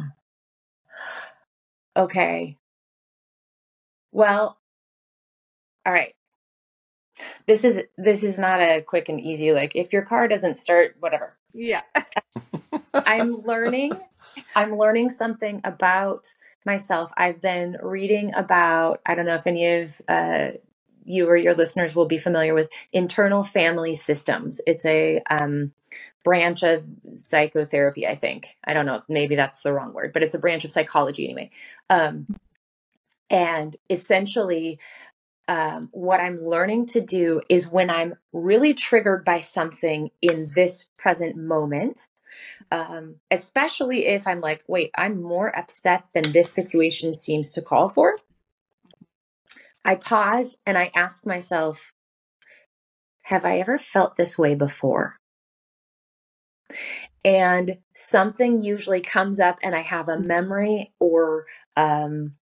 okay. Well, all right. This is this is not a quick and easy like if your car doesn't start whatever. Yeah. I'm learning I'm learning something about myself. I've been reading about I don't know if any of uh, you or your listeners will be familiar with internal family systems. It's a um, branch of psychotherapy, I think. I don't know, maybe that's the wrong word, but it's a branch of psychology anyway. Um, and essentially, um, what I'm learning to do is when I'm really triggered by something in this present moment, um, especially if I'm like, wait, I'm more upset than this situation seems to call for. I pause and I ask myself, have I ever felt this way before? And something usually comes up, and I have a memory or um,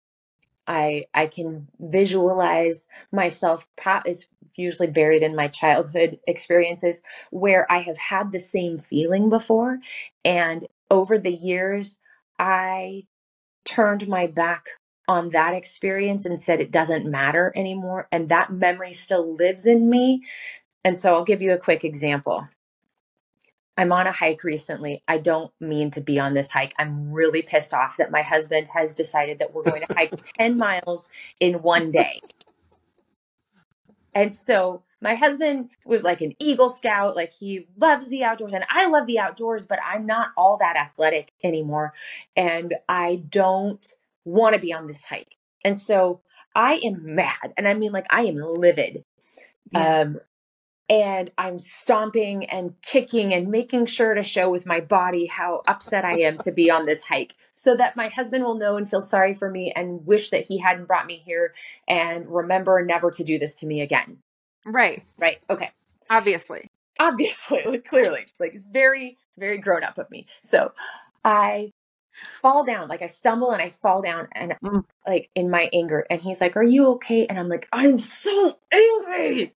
I I can visualize myself. It's usually buried in my childhood experiences where I have had the same feeling before, and over the years, I turned my back on that experience and said it doesn't matter anymore, and that memory still lives in me. And so I'll give you a quick example. I'm on a hike recently. I don't mean to be on this hike. I'm really pissed off that my husband has decided that we're going to hike 10 miles in one day. And so my husband was like an Eagle Scout, like he loves the outdoors, and I love the outdoors, but I'm not all that athletic anymore. And I don't want to be on this hike. And so I am mad. And I mean, like, I am livid. Yeah. Um, and I'm stomping and kicking and making sure to show with my body how upset I am to be on this hike so that my husband will know and feel sorry for me and wish that he hadn't brought me here and remember never to do this to me again. Right. Right. Okay. Obviously. Obviously, like, clearly. Like it's very, very grown up of me. So I fall down, like I stumble and I fall down and mm. like in my anger. And he's like, Are you okay? And I'm like, I'm so angry.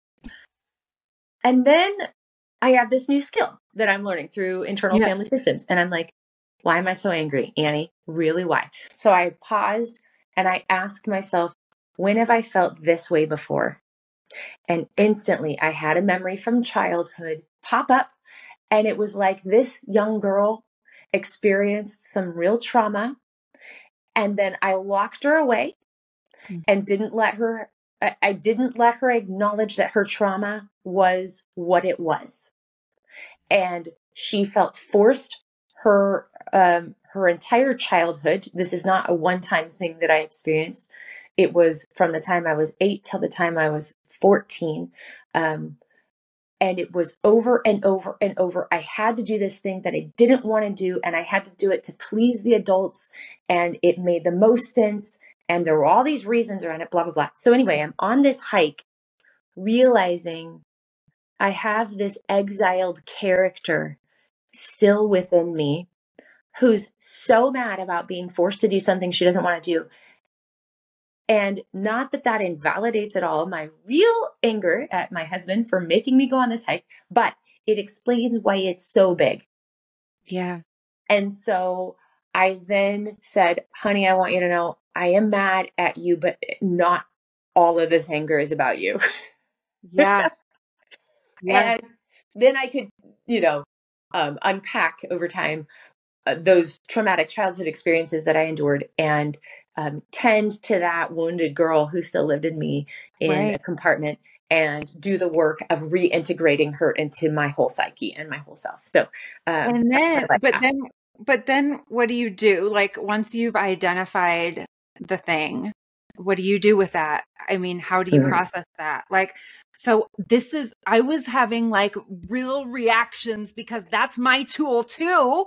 And then I have this new skill that I'm learning through internal yeah. family systems. And I'm like, why am I so angry, Anni? Really, why? So I paused and I asked myself, when have I felt this way before? And instantly I had a memory from childhood pop up. And it was like this young girl experienced some real trauma. And then I locked her away mm. and didn't let her I, I didn't let her acknowledge that her trauma was what it was. And she felt forced her um, her entire childhood. This is not a one time thing that I experienced. It was from the time I was eight till the time I was 14. Um, and it was over and over and over. I had to do this thing that I didn't want to do, and I had to do it to please the adults, and it made the most sense. And there were all these reasons around it, blah, blah, blah. So, anyway, I'm on this hike realizing I have this exiled character still within me who's so mad about being forced to do something she doesn't want to do. And not that that invalidates at all my real anger at my husband for making me go on this hike, but it explains why it's so big. Yeah. And so I then said, honey, I want you to know I am mad at you, but not all of this anger is about you. Yeah. yeah. And then I could, you know, um, unpack over time uh, those traumatic childhood experiences that I endured and um, tend to that wounded girl who still lived in me in right. a compartment and do the work of reintegrating her into my whole psyche and my whole self. So, um, and then, like but that. then, but then what do you do? Like once you've identified the thing, what do you do with that? I mean, how do you mm-hmm. process that? Like, so this is, I was having like real reactions because that's my tool too.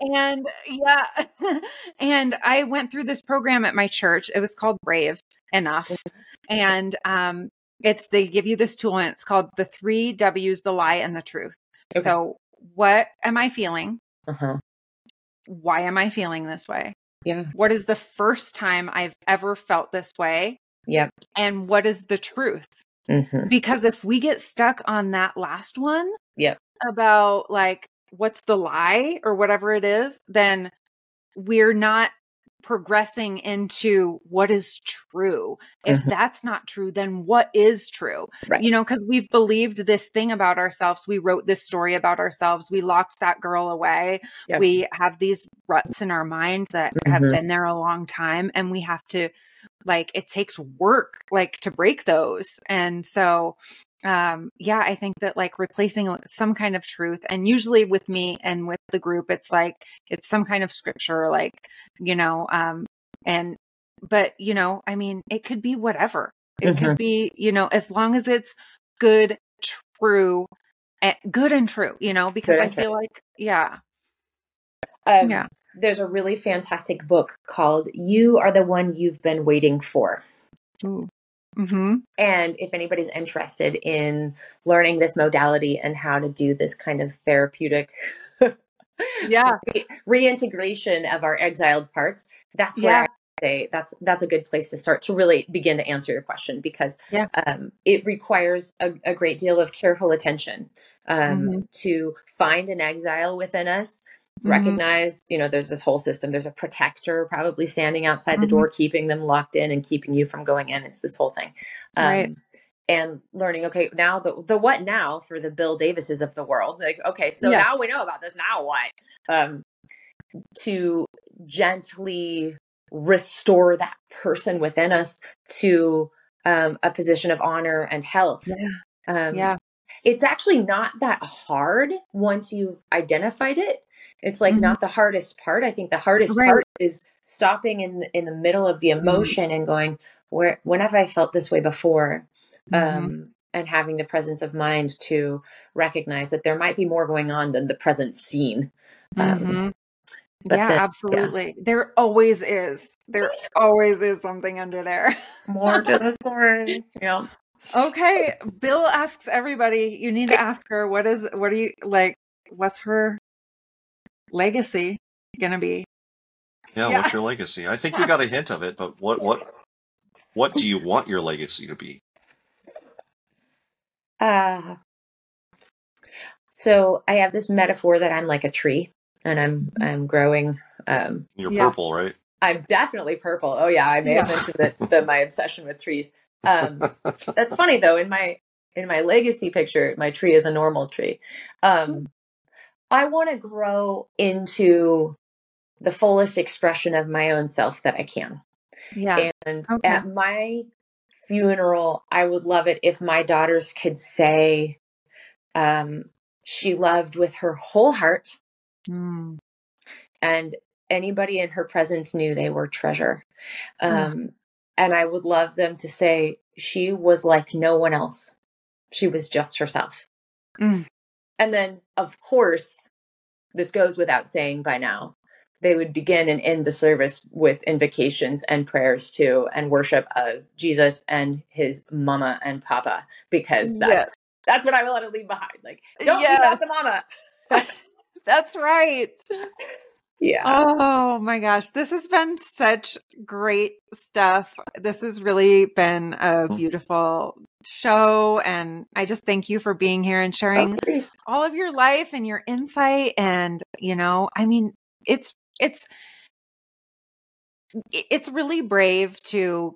And yeah, and I went through this program at my church. It was called Brave Enough. And um, it's, they give you this tool and it's called the three W's, the lie and the truth. Okay. So, what am I feeling? Uh-huh. Why am I feeling this way? Yeah. What is the first time I've ever felt this way? Yep. And what is the truth? Mm-hmm. Because if we get stuck on that last one, yep. about like what's the lie or whatever it is, then we're not progressing into what is true. If mm-hmm. that's not true, then what is true? Right. You know, because we've believed this thing about ourselves. We wrote this story about ourselves. We locked that girl away. Yep. We have these ruts in our mind that mm-hmm. have been there a long time, and we have to, like, it takes work, like, to break those. And so, um yeah i think that like replacing some kind of truth and usually with me and with the group it's like it's some kind of scripture like you know um and but you know i mean it could be whatever it mm-hmm. could be you know as long as it's good true and eh, good and true you know because i feel true. like yeah um, yeah there's a really fantastic book called you are the one you've been waiting for Ooh. Mm-hmm. And if anybody's interested in learning this modality and how to do this kind of therapeutic yeah re- reintegration of our exiled parts, that's where yeah. I say that's that's a good place to start to really begin to answer your question because yeah. um, it requires a, a, great deal of careful attention um, mm-hmm. to find an exile within us mm-hmm. recognize you know there's this whole system. There's a protector probably standing outside mm-hmm. the door keeping them locked in and keeping you from going in. It's this whole thing. Um, right and learning okay now the the what now for the bill davises of the world? Like okay so yeah. now we know about this. Now what? Um to gently restore that person within us to um, a position of honor and health. Yeah. Um, yeah. it's actually not that hard once you've identified it it's like mm-hmm. not the hardest part. I think the hardest right. part is stopping in in the middle of the mm-hmm. emotion mm-hmm. and going, where when have I felt this way before? Mm-hmm. Um, and having the presence of mind to recognize that there might be more going on than the present scene. Um, mm-hmm. yeah, then, absolutely. Yeah. There always is. There always is something under there. more to the story. Yeah. Okay. Bill asks everybody, you need to ask her what is what are you like what's her legacy going to be? Yeah, yeah, what's your legacy? I think we got a hint of it, but what what what do you want your legacy to be? Uh so I have this metaphor that I'm like a tree and I'm. I'm growing um You're yeah. purple, right? I'm definitely purple. Oh yeah, I may have mentioned that, that my obsession with trees. Um that's funny though, in my in my legacy picture, my tree is a normal tree. Um I want to grow into the fullest expression of my own self that I can. Yeah. And okay. at my funeral, I would love it if my daughters could say um, she loved with her whole heart. Mm. And anybody in her presence knew they were treasure. Um, mm. And I would love them to say she was like no one else. She was just herself. Mm. And then, of course, this goes without saying by now, they would begin and end the service with invocations and prayers to and worship of Jesus and his mama and papa because that's yes. that's what I want to leave behind. Like, don't yes. leave out the mama. that's right. Yeah. Oh my gosh. This has been such great stuff. This has really been a mm. beautiful show. And I just thank you for being here and sharing oh, all of your life and your insight. And, you know, I mean, it's, it's, it's really brave to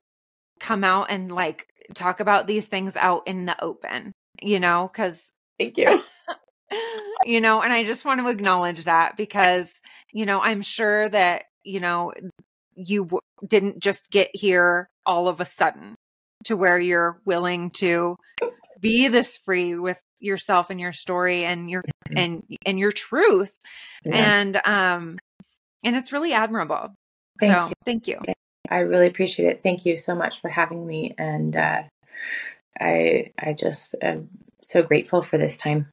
come out and like talk about these things out in the open, you know, because thank you. you know, and I just want to acknowledge that because, you know, I'm sure that, you know, you w- didn't just get here all of a sudden to where you're willing to be this free with yourself and your story and your mm-hmm. and and your truth yeah. and um and it's really admirable thank so you. thank you i really appreciate it thank you so much for having me and uh i i just am so grateful for this time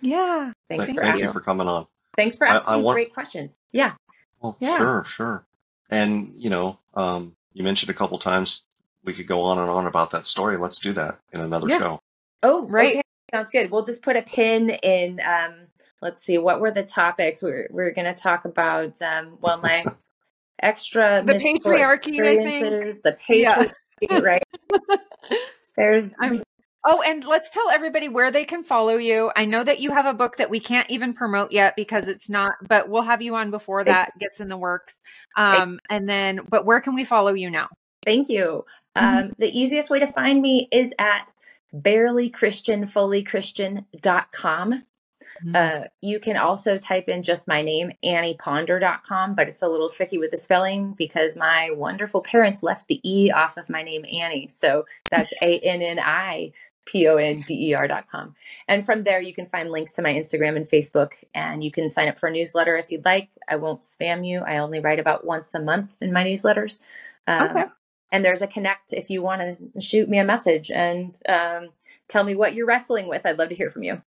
yeah. Thanks Thank, thank you for coming on. Thanks for asking I, I want, great questions. Yeah. Well, yeah. sure, sure. And you know, um, you mentioned a couple times we could go on and on about that story. Let's do that in another yeah. show. Oh, right. Okay. Sounds good. We'll just put a pin in. Um, let's see. What were the topics we're we're going to talk about? Um, well, my extra the patriarchy. I think the patriarchy. Yeah. right. There's I'm Oh, and let's tell everybody where they can follow you. I know that you have a book that we can't even promote yet because it's not, but we'll have you on before that gets in the works. Um, and then, but where can we follow you now? Thank you. Mm-hmm. Um, the easiest way to find me is at barelychristianfullychristian.com. Mm-hmm. Uh, you can also type in just my name, anniponder.com, but it's a little tricky with the spelling because my wonderful parents left the E off of my name, Anni. So that's A N N I P-O-N-D-E-R dot com. And from there, you can find links to my Instagram and Facebook, and you can sign up for a newsletter if you'd like. I won't spam you. I only write about once a month in my newsletters. Um, okay. And there's a connect if you want to shoot me a message and um, tell me what you're wrestling with. I'd love to hear from you.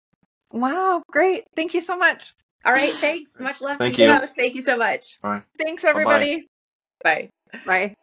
Wow, great. Thank you so much. All right, thanks. Much love. Thank you. Thank you so much. Bye. Thanks, everybody. Bye. Bye. Bye.